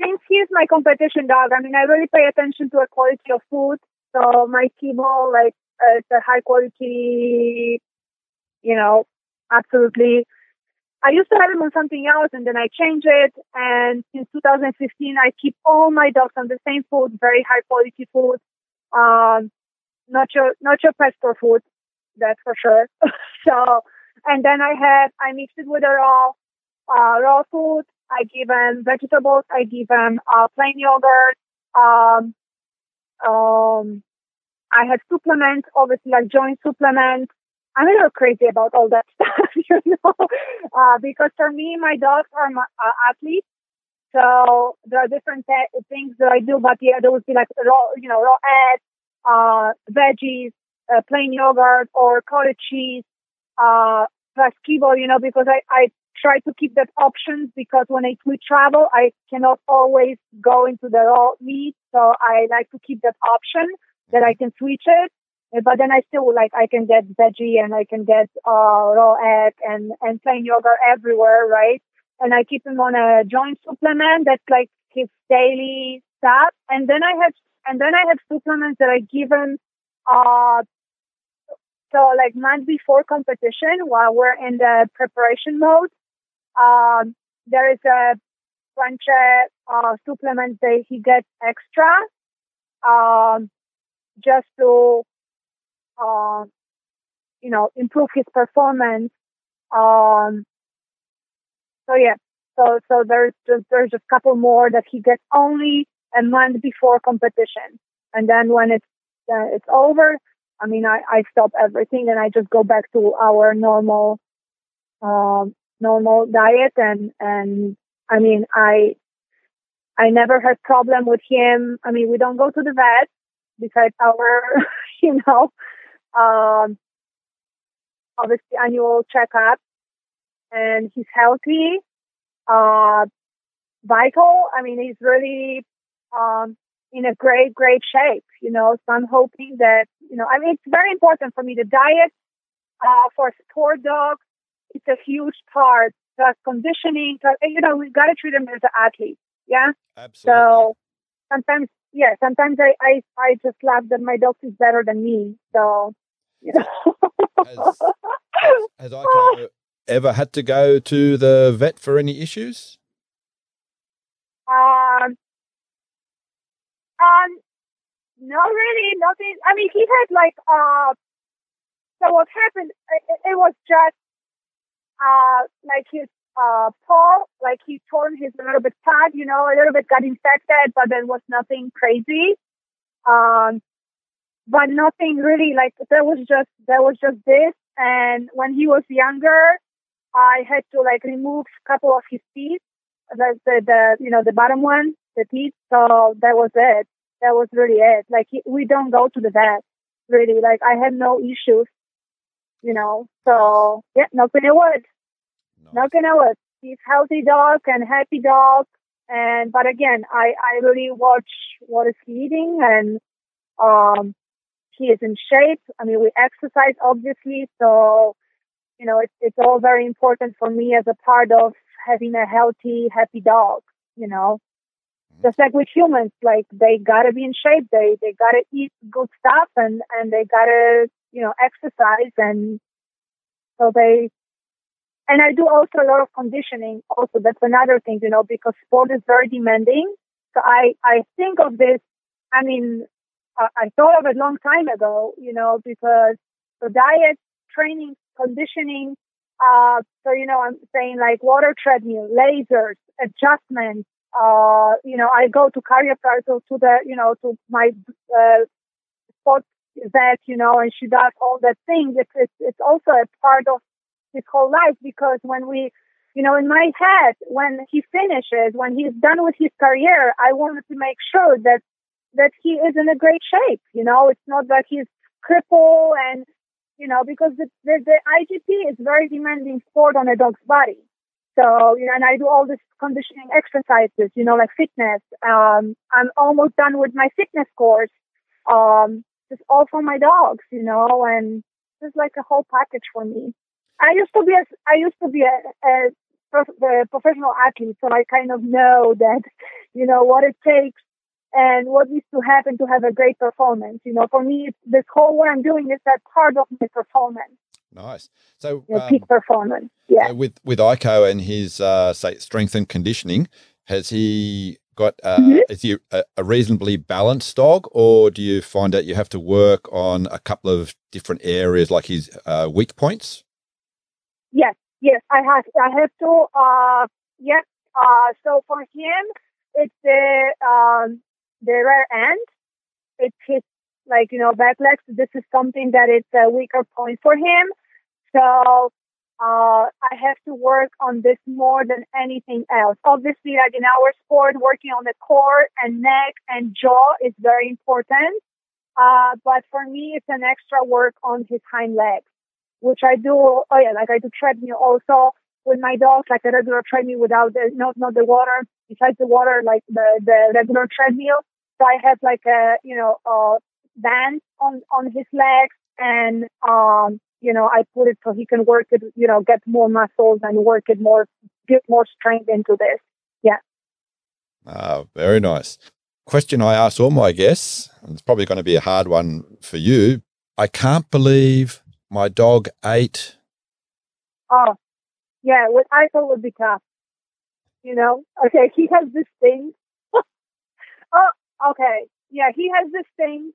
since he's my competition dog, I mean, I really pay attention to the quality of food. So my chemo, like, uh, it's a high quality, you know, absolutely I used to have him on something else and then I changed it. And since 2015, I keep all my dogs on the same food, very high quality food. Um, not your, not your pesto food. That's for sure. so, and then I have, I mix it with a raw, uh, raw food. I give them vegetables. I give them, uh, plain yogurt. Um, um, I have supplements, obviously like joint supplements. I'm a little crazy about all that stuff, you know, uh, because for me, my dogs are my, uh, athletes. So there are different th- things that I do, but yeah, there would be like raw, you know, raw eggs, uh, veggies, uh, plain yogurt or cottage cheese, uh, plus kibble, you know, because I, I try to keep that options because when I we travel, I cannot always go into the raw meat. So I like to keep that option that I can switch it. Uh, but then I still like I can get veggie and I can get uh, raw egg and and plain yogurt everywhere, right? And I keep him on a joint supplement that's like his daily stuff. And then I have and then I have supplements that I give him. Uh, so like month before competition, while we're in the preparation mode, um, there is a bunch of uh, supplements that he gets extra, um, just to uh, you know, improve his performance. Um, so yeah, so so there's just there's just a couple more that he gets only a month before competition, and then when it's uh, it's over, I mean, I I stop everything and I just go back to our normal um, normal diet and and I mean I I never had problem with him. I mean, we don't go to the vet besides our you know um, obviously annual checkup, and he's healthy, uh, vital. I mean, he's really um, in a great, great shape. You know, so I'm hoping that you know. I mean, it's very important for me. The diet uh, for sport dogs, it's a huge part. The conditioning, you know, we've got to treat them as an athlete. Yeah. Absolutely. So sometimes yeah, sometimes I, I, I just laugh that my dog is better than me. So, you know. has, has, has ever had to go to the vet for any issues? Um, um, not really, nothing. I mean, he had like, uh, so what happened, it, it was just, uh, like his uh, paw, like he torn his a little bit pad, you know, a little bit got infected, but then was nothing crazy. Um, but nothing really like there was just there was just this. And when he was younger, I had to like remove a couple of his teeth, the, the the you know the bottom one, the teeth. So that was it. that was really it. Like he, we don't go to the vet really. Like I had no issues, you know. So yeah, knocking on wood, nice. knocking on wood. He's healthy dog and happy dog. And but again, I I really watch what is he eating and um he is in shape. I mean, we exercise obviously, so you know it's it's all very important for me as a part of having a healthy, happy dog. You know, just like with humans, like they gotta be in shape. They they gotta eat good stuff and and they gotta you know exercise and so they. And I do also a lot of conditioning. Also, that's another thing, you know, because sport is very demanding. So I I think of this. I mean, I, I thought of it a long time ago, you know, because the diet, training, conditioning. Uh, so you know, I'm saying like water treadmill, lasers, adjustments, uh, you know, I go to chiropractor to the, you know, to my uh, sport vet, you know, and she does all that things. It's, it's, it's also a part of his whole life because when we, you know, in my head, when he finishes, when he's done with his career, I wanted to make sure that that he is in a great shape. You know, it's not that he's crippled and you know because the the, the IGP is very demanding sport on a dog's body. So, you know, and I do all this conditioning exercises, you know, like fitness. Um, I'm almost done with my fitness course. Um, just all for my dogs, you know, and it's like a whole package for me. I used to be a, I used to be a, a, a professional athlete, so I kind of know that, you know, what it takes and what needs to happen to have a great performance. You know, for me, this whole what I'm doing is that part of my performance. Nice. So um, peak performance. Yeah. with with Aiko and his uh, say strength and conditioning, has he got uh, mm-hmm. is he a, a, reasonably balanced dog, or do you find that you have to work on a couple of different areas like his uh, weak points? Yes. Yes, I have. I have to. Uh, yes. Uh, so for him, it's the um, the rear end. It's his like, you know, back legs, this is something that it's a weaker point for him. So, uh, I have to work on this more than anything else. Obviously, like in our sport, working on the core and neck and jaw is very important. Uh, but for me, it's an extra work on his hind legs, which I do. Oh yeah, like I do treadmill also with my dogs, like a regular treadmill without the, not, not the water, besides the water, like the, the regular treadmill. So I have like a, you know, uh, bands on on his legs, and um, you know, I put it so he can work it, you know, get more muscles and work it more, get more strength into this. Yeah. Ah, very nice. Question I ask all my guests, and it's probably going to be a hard one for you. I can't believe my dog ate. Oh, yeah. What I thought would be tough. You know, okay, he has this thing. oh, okay. Yeah, he has this thing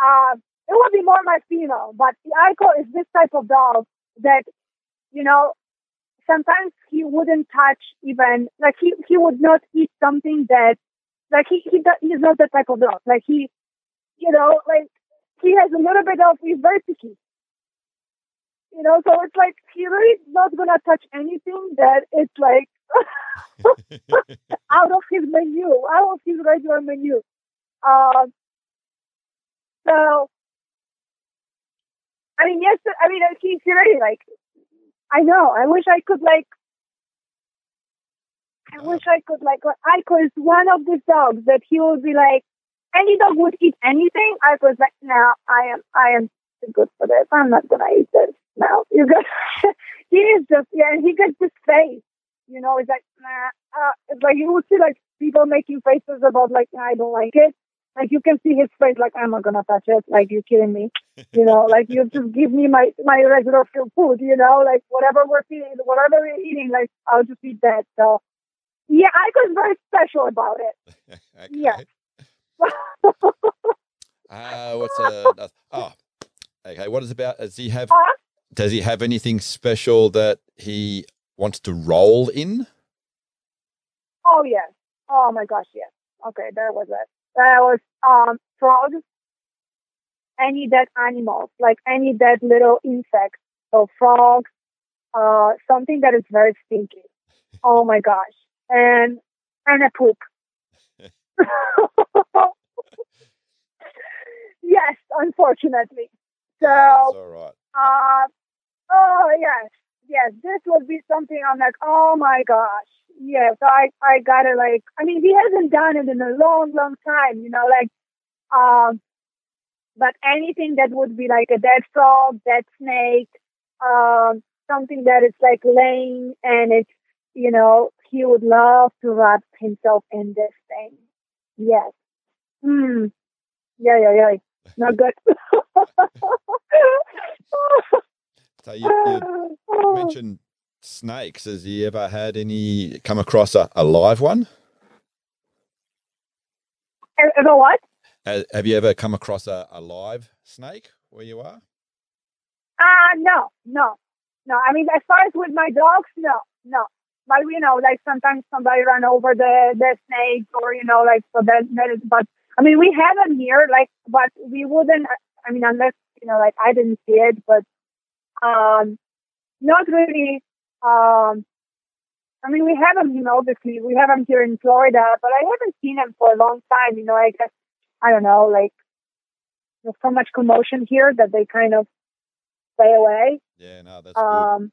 uh, it would be more my female, but the Aiko is this type of dog that, you know, sometimes he wouldn't touch even, like he, he would not eat something that, like he, he he's not that type of dog. Like he, you know, like he has a little bit of, he's very picky. You know, so it's like he really not gonna touch anything that it's like out of his menu, out of his regular menu. Uh, so, I mean, yes, I mean, he's already like, I know. I wish I could like. I wish I could like. Aiko is one of these dogs that he would be like, any dog would eat anything. I was like, no, I am, I am too good for this. I'm not gonna eat this. No, you got. he is just yeah, he gets this face. You know, it's like nah. Uh, it's like you would see like people making faces about like I don't like it. Like you can see his face, like I'm not gonna touch it. Like you're kidding me, you know? like you just give me my my regular food, you know? Like whatever we're eating, whatever we're eating, like I'll just eat that. So yeah, I was very special about it. Yeah. uh, what's a oh okay? What is about? Does he have? Huh? Does he have anything special that he wants to roll in? Oh yes. Oh my gosh, yes. Okay, there was it. There was um, frogs, any dead animals, like any dead little insects. So frogs, uh, something that is very stinky. Oh my gosh. And, and a poop. yes, unfortunately. So, That's all right. uh, oh yes, yes, this would be something I'm like, oh my gosh, yes, I, I gotta like, I mean, he hasn't done it in a long, long time, you know, like, um, but anything that would be like a dead frog, dead snake, um, something that is like laying and it's, you know, he would love to wrap himself in this thing. Yes. Hmm. Yeah, yeah, yeah. Not good. So you, you mentioned snakes. Has he ever had any come across a, a live one? Ever what? Have you ever come across a, a live snake where you are? Uh, no, no, no. I mean, as far as with my dogs, no, no. But you know, like sometimes somebody run over the the snake, or you know, like so that that is. But I mean, we have them here, like, but we wouldn't. I mean, unless you know, like I didn't see it, but um, not really. Um, I mean, we have them, you know, obviously we have them here in Florida, but I haven't seen them for a long time. You know, I guess I don't know, like there's so much commotion here that they kind of stay away. Yeah, no, that's good. Um,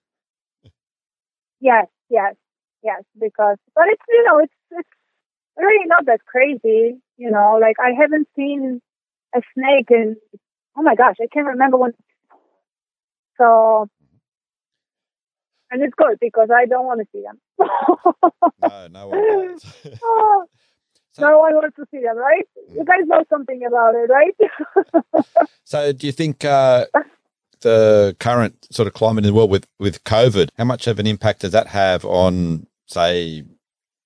yes, yes, yes, because, but it's, you know, it's, it's really not that crazy, you know, like I haven't seen a snake in, oh my gosh, I can't remember when. So, and it's good because I don't want to see them. No, no one does. Oh, So- no one wants to see them, right? You guys know something about it, right? So, do you think uh, the current sort of climate in the world with with COVID, how much of an impact does that have on, say,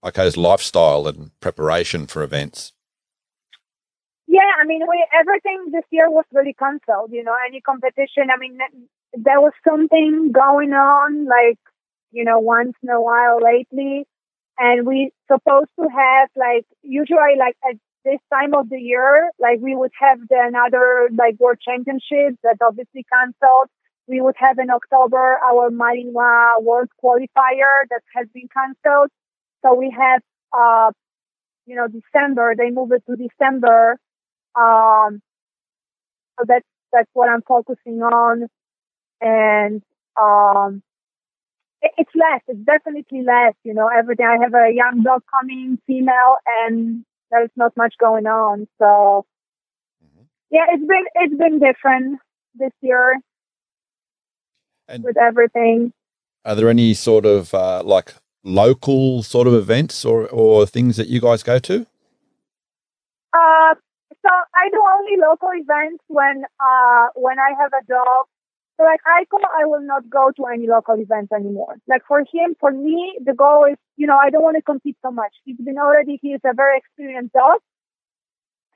Aiko's lifestyle and preparation for events? Yeah, I mean, we, everything this year was really cancelled. You know, any competition. I mean, there was something going on, like you know, once in a while lately, and we supposed to have like usually like at this time of the year, like we would have the another like world championships that obviously cancelled. We would have in October our Malinois World Qualifier that has been cancelled. So we have, uh, you know, December. They moved it to December. Um, so that's that's what I'm focusing on, and um, it, it's less. It's definitely less. You know, every day I have a young dog coming, female, and there's not much going on. So Mhm. yeah, it's been it's been different this year And with everything. are there any sort of uh, like local sort of events or or things that you guys go to? Uh, so I do only local events when uh when I have a dog. So like Aiko, I will not go to any local events anymore. Like for him, for me, the goal is, you know, I don't want to compete so much. He's been already, he is a very experienced dog.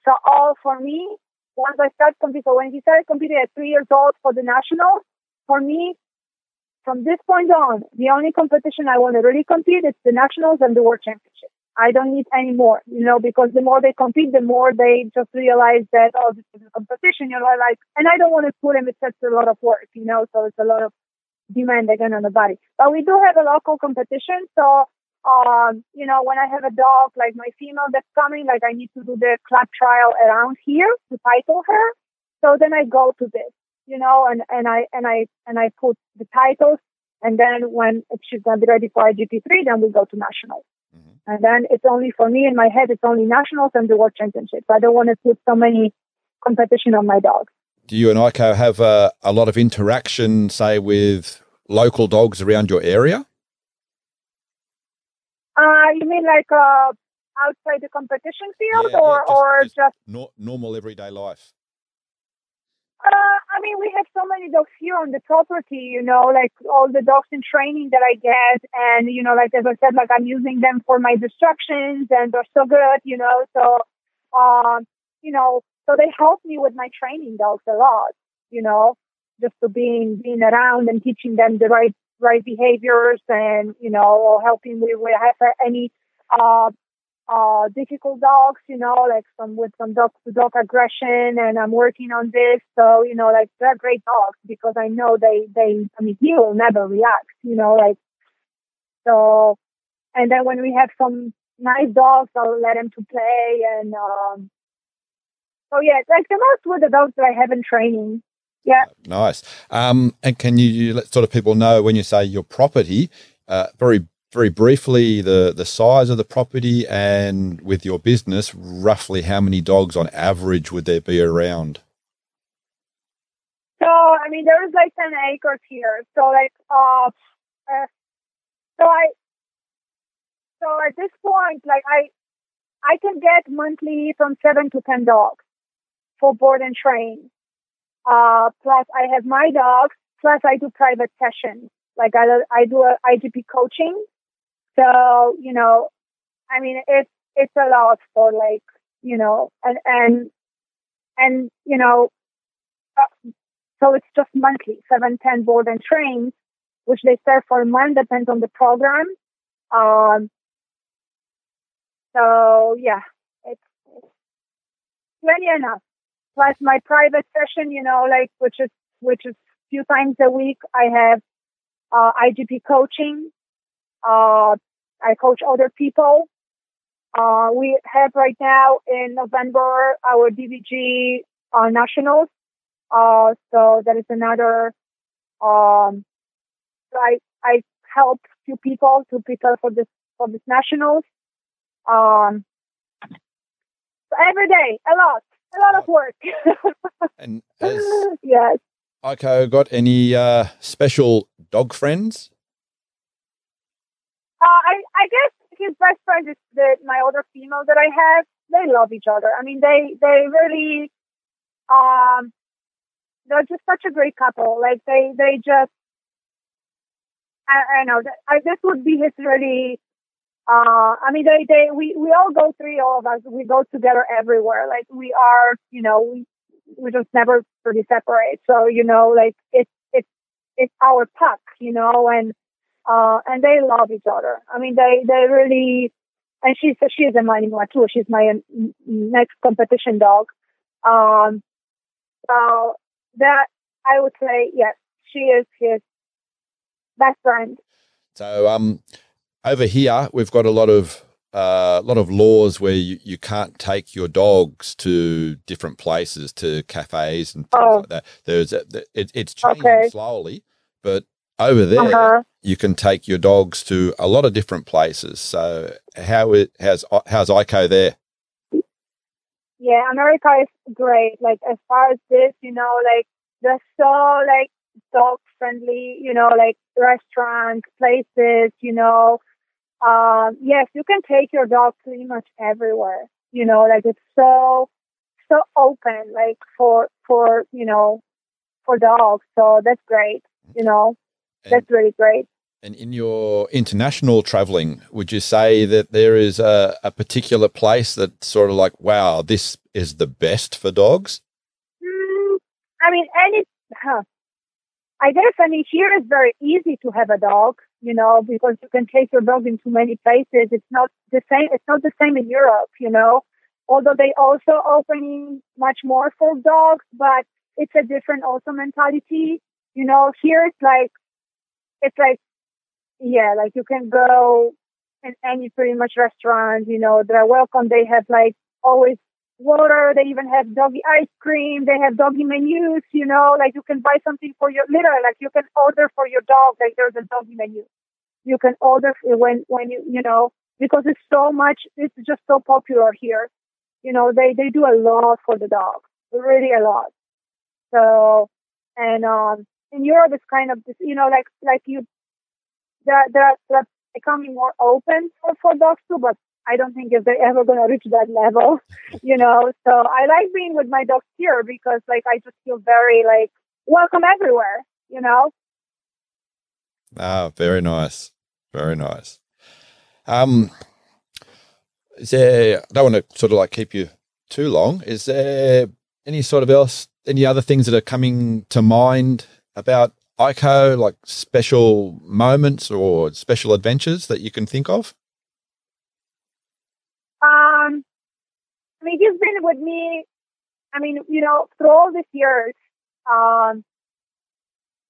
So all for me, once I start competing, so when he started competing at three years old for the nationals, for me, from this point on, the only competition I want to really compete is the nationals and the world championship. I don't need any more, you know, because the more they compete, the more they just realize that, oh, this is a competition, you know, like, and I don't want to put them, it's such a lot of work, you know, so it's a lot of demand again on the body. But we do have a local competition. So, um, you know, when I have a dog, like my female that's coming, like I need to do the club trial around here to title her. So then I go to this, you know, and, and I, and I, and I put the titles. And then when she's going to be ready for IGP3, then we go to nationals. And then it's only for me in my head, it's only nationals and the world championships. I don't want to put so many competition on my dogs. Do you and Aiko have a, a lot of interaction, say, with local dogs around your area? Uh, you mean like uh, outside the competition field Yeah, or, yeah, just- or just- just, normal everyday life. Uh, I mean, we have so many dogs here on the property, you know, like all the dogs in training that I get. And, you know, like as I said, like I'm using them for my distractions and they're so good, you know, so, um, you know, so they help me with my training dogs a lot, you know, just to being, being around and teaching them the right, right behaviors and, you know, or helping me with any, uh, uh, difficult dogs, you know, like some with some dog to dog aggression, and I'm working on this. So, you know, like they're great dogs because I know they, they, I mean, he will never react, you know, like, so, and then when we have some, nice dogs, I'll let them to play. And um, so yeah, like the most with the dogs that I have in training. Yeah. Nice. Um, and can you let sort of people know when you say your property, uh, very very briefly the the size of the property and with your business, roughly how many dogs on average would there be around? So I mean, there's like ten acres here. So like, uh, uh so I, so at this point, like I, I can get monthly from seven to ten dogs for board and train. Uh, plus I have my dogs. Plus I do private sessions. Like I, I do a IGP coaching. So, you know, I mean, it's, it's a lot for like, you know, and, and, and, you know, uh, so it's just monthly, seven, ten board and trains, which they serve for a month, depends on the program. Um, so yeah, it's, it's plenty enough plus my private session, you know, like which is which is few times a week. I have uh, IGP coaching. Uh, I coach other people. Uh, we have right now in November our DVG uh, nationals. Uh, so that is another. Um, I I help few people to prepare for this for this nationals. Um, so every day, a lot a lot of work. and has yes. Aiko got any uh, special dog friends? Uh, I I guess his best friend is the, my other female that I have. They love each other. I mean, they they really um they're just such a great couple. Like they they just I, I know that I, this would be his really uh, I mean, they, they, we, we all go through all of us. We go together everywhere. Like we are, you know, we, we just never really separate. So, you know, like it's, it's, it's our puck, you know, and, uh, and they love each other. I mean, they, they really, and she's, she's a Malinois too. She's my next competition dog. Um, so that I would say, yes, she is his best friend. So, um, over here, we've got a lot of a uh, lot of laws where you, you can't take your dogs to different places, to cafes and things oh. like that. There's a, it, it's changing okay. slowly, but over there uh-huh. you can take your dogs to a lot of different places. So how it how's how's Aiko there? Yeah, America is great. Like as far as this, you know, like they're so like dog friendly. You know, like restaurants, places. You know, um, yes, you can take your dog pretty much everywhere. You know, like it's so so open, like for for you know for dogs. So that's great. You know, and, that's really great. And in your international traveling, would you say that there is a, a particular place that sort of like, wow, this is the best for dogs? Mm, I mean, any. Huh. I guess I mean here it's very easy to have a dog you know, because you can take your dog into many places. It's not the same. It's not the same in Europe, you know, although they also opening much more for dogs, but it's a different also mentality. You know, here it's like, it's like, yeah, like you can go in any pretty much restaurant, you know, they're welcome. They have like always water. They even have doggy ice cream. They have doggy menus, you know, like you can buy something for your, literally, like you can order for your dog, like there's a doggy menu. You can order when, when you, you know, because it's so much, it's just so popular here. You know, they, they do a lot for the dog, really a lot. So, and, um, in Europe, it's kind of, you know, like, like you, they're, they're, they're becoming more open for, for dogs too, but I don't think if they're ever going to reach that level, you know. So I like being with my dogs here because, like, I just feel very like welcome everywhere, you know. Ah, very nice, very nice. Um, is there? I don't want to sort of like keep you too long. Is there any sort of else, any other things that are coming to mind about Aiko, like special moments or special adventures that you can think of? Um, I mean, he's been with me. I mean, you know, through all these years, um,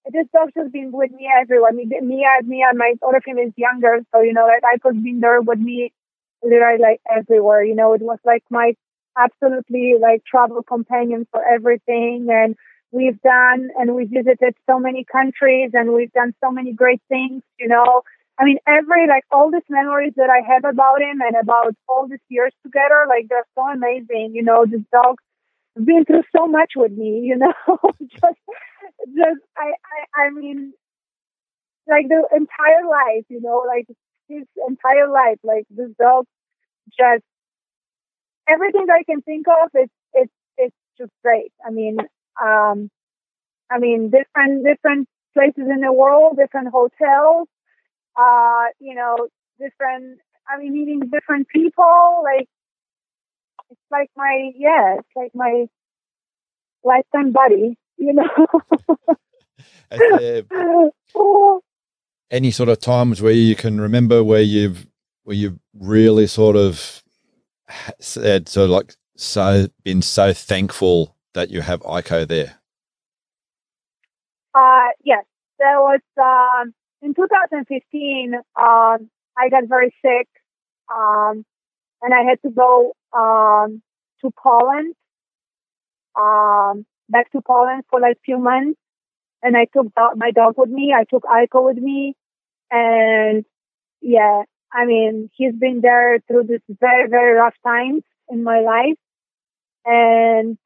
this dog's just been with me everywhere. I mean, Mia, Mia, my other female is younger, so you know, like I could been there with me literally like everywhere. You know, it was like my absolutely like travel companion for everything. And we've done and we visited so many countries and we've done so many great things, you know. I mean, every, like, all these memories that I have about him and about all these years together, like, they're so amazing. You know, this dog's been through so much with me, you know, just, just, I, I, I mean, like the entire life, you know, like his entire life, like this dog just everything I can think of, it's it's it's just great. I mean, um, I mean, different different places in the world, different hotels, uh, you know, different. I mean, meeting different people. Like it's like my yeah, it's like my lifetime buddy. You know. any sort of times where you can remember where you've where you've really sort of said so like so been so thankful that you have Aiko there? Uh, yes, there was um, in 2015. Um, I got very sick, um, and I had to go um, to Poland, um, back to Poland for like few months, and I took my dog with me. I took Aiko with me, and yeah, I mean, he's been there through this very, very rough times in my life. And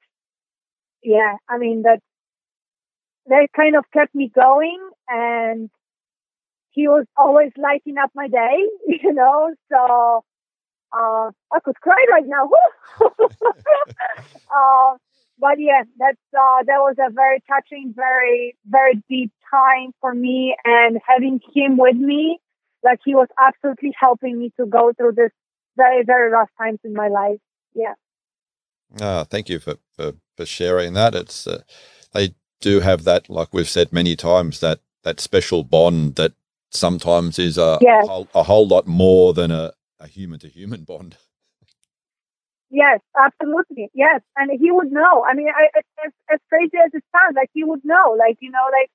yeah, I mean, that, that kind of kept me going and he was always lighting up my day, you know, so, uh, I could cry right now. uh, but yeah, that's, uh, that was a very touching, very, very deep time for me and having him with me, like he was absolutely helping me to go through this very, very rough times in my life. Yeah. Ah, thank you for, for, for sharing that. It's uh, they do have that, like we've said many times, that that special bond that sometimes is a yes. a, whole, a whole lot more than a, a human to human bond. Yes, absolutely. Yes, and he would know. I mean, I, as, as crazy as it sounds, like he would know. Like you know, like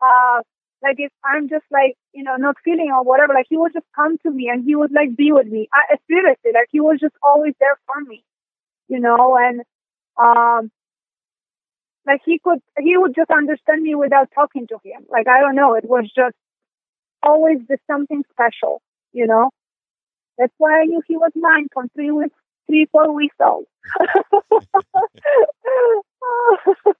uh, like if I'm just like you know not feeling or whatever, like he would just come to me and he would like be with me. I seriously, like he was just always there for me you know, and um, like he could, he would just understand me without talking to him. Like I don't know, it was just always just something special, you know. That's why I knew he was mine from three weeks, three four weeks old.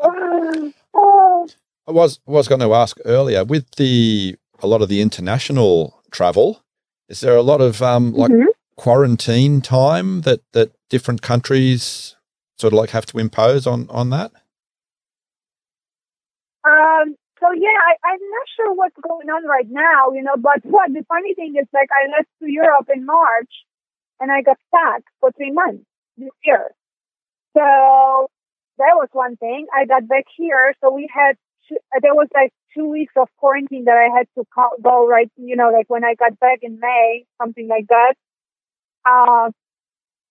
I was was going to ask earlier with the a lot of the international travel. Is there a lot of um, like mm-hmm quarantine time that that different countries sort of like have to impose on on that? Um. So yeah, I, I'm not sure what's going on right now, you know. But what the funny thing is, like, I left to Europe in March, and I got stuck for three months this year. So that was one thing. I got back here, so we had there was like two weeks of quarantine that I had to go right, you know, like when I got back in May, something like that. Uh,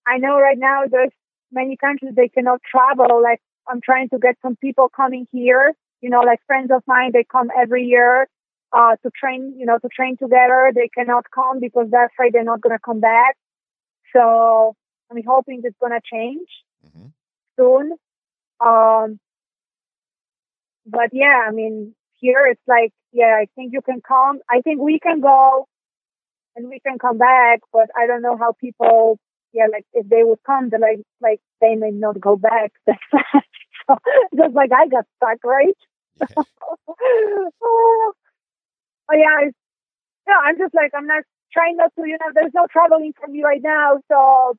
I know right now there's many countries they cannot travel. Like I'm trying to get some people coming here. You know, like friends of mine, they come every year uh, to train. You know, to train together. They cannot come because they're afraid they're not going to come back. So I'm hoping it's going to change mm-hmm. soon. Um, but yeah, I mean, here it's like, yeah, I think you can come. I think we can go and we can come back. But I don't know how people, yeah, like if they would come, they like like they may not go back that fast. so, just like I got stuck, right? Yeah. oh, yeah, no, I'm just like I'm not trying not to, you know, there's no traveling for me right now, so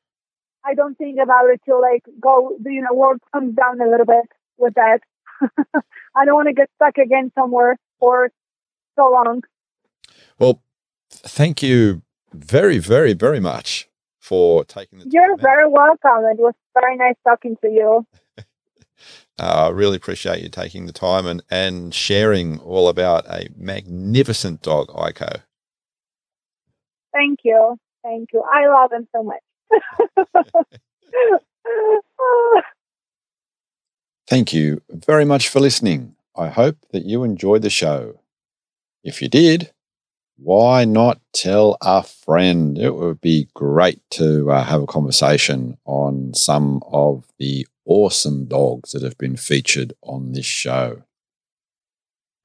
I don't think about it till like go, you know, world comes down a little bit with that. I don't want to get stuck again somewhere for so long. Well, thank you very, very, very much for taking the You're very welcome. It was very nice talking to you. Uh, I really appreciate you taking the time and, and sharing all about a magnificent dog, Aiko. Thank you. Thank you. I love him so much. Thank you very much for listening. I hope that you enjoyed the show. If you did, why not tell a friend? It would be great to uh, have a conversation on some of the awesome dogs that have been featured on this show.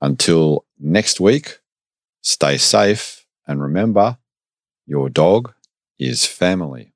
Until next week, stay safe and remember your dog is family.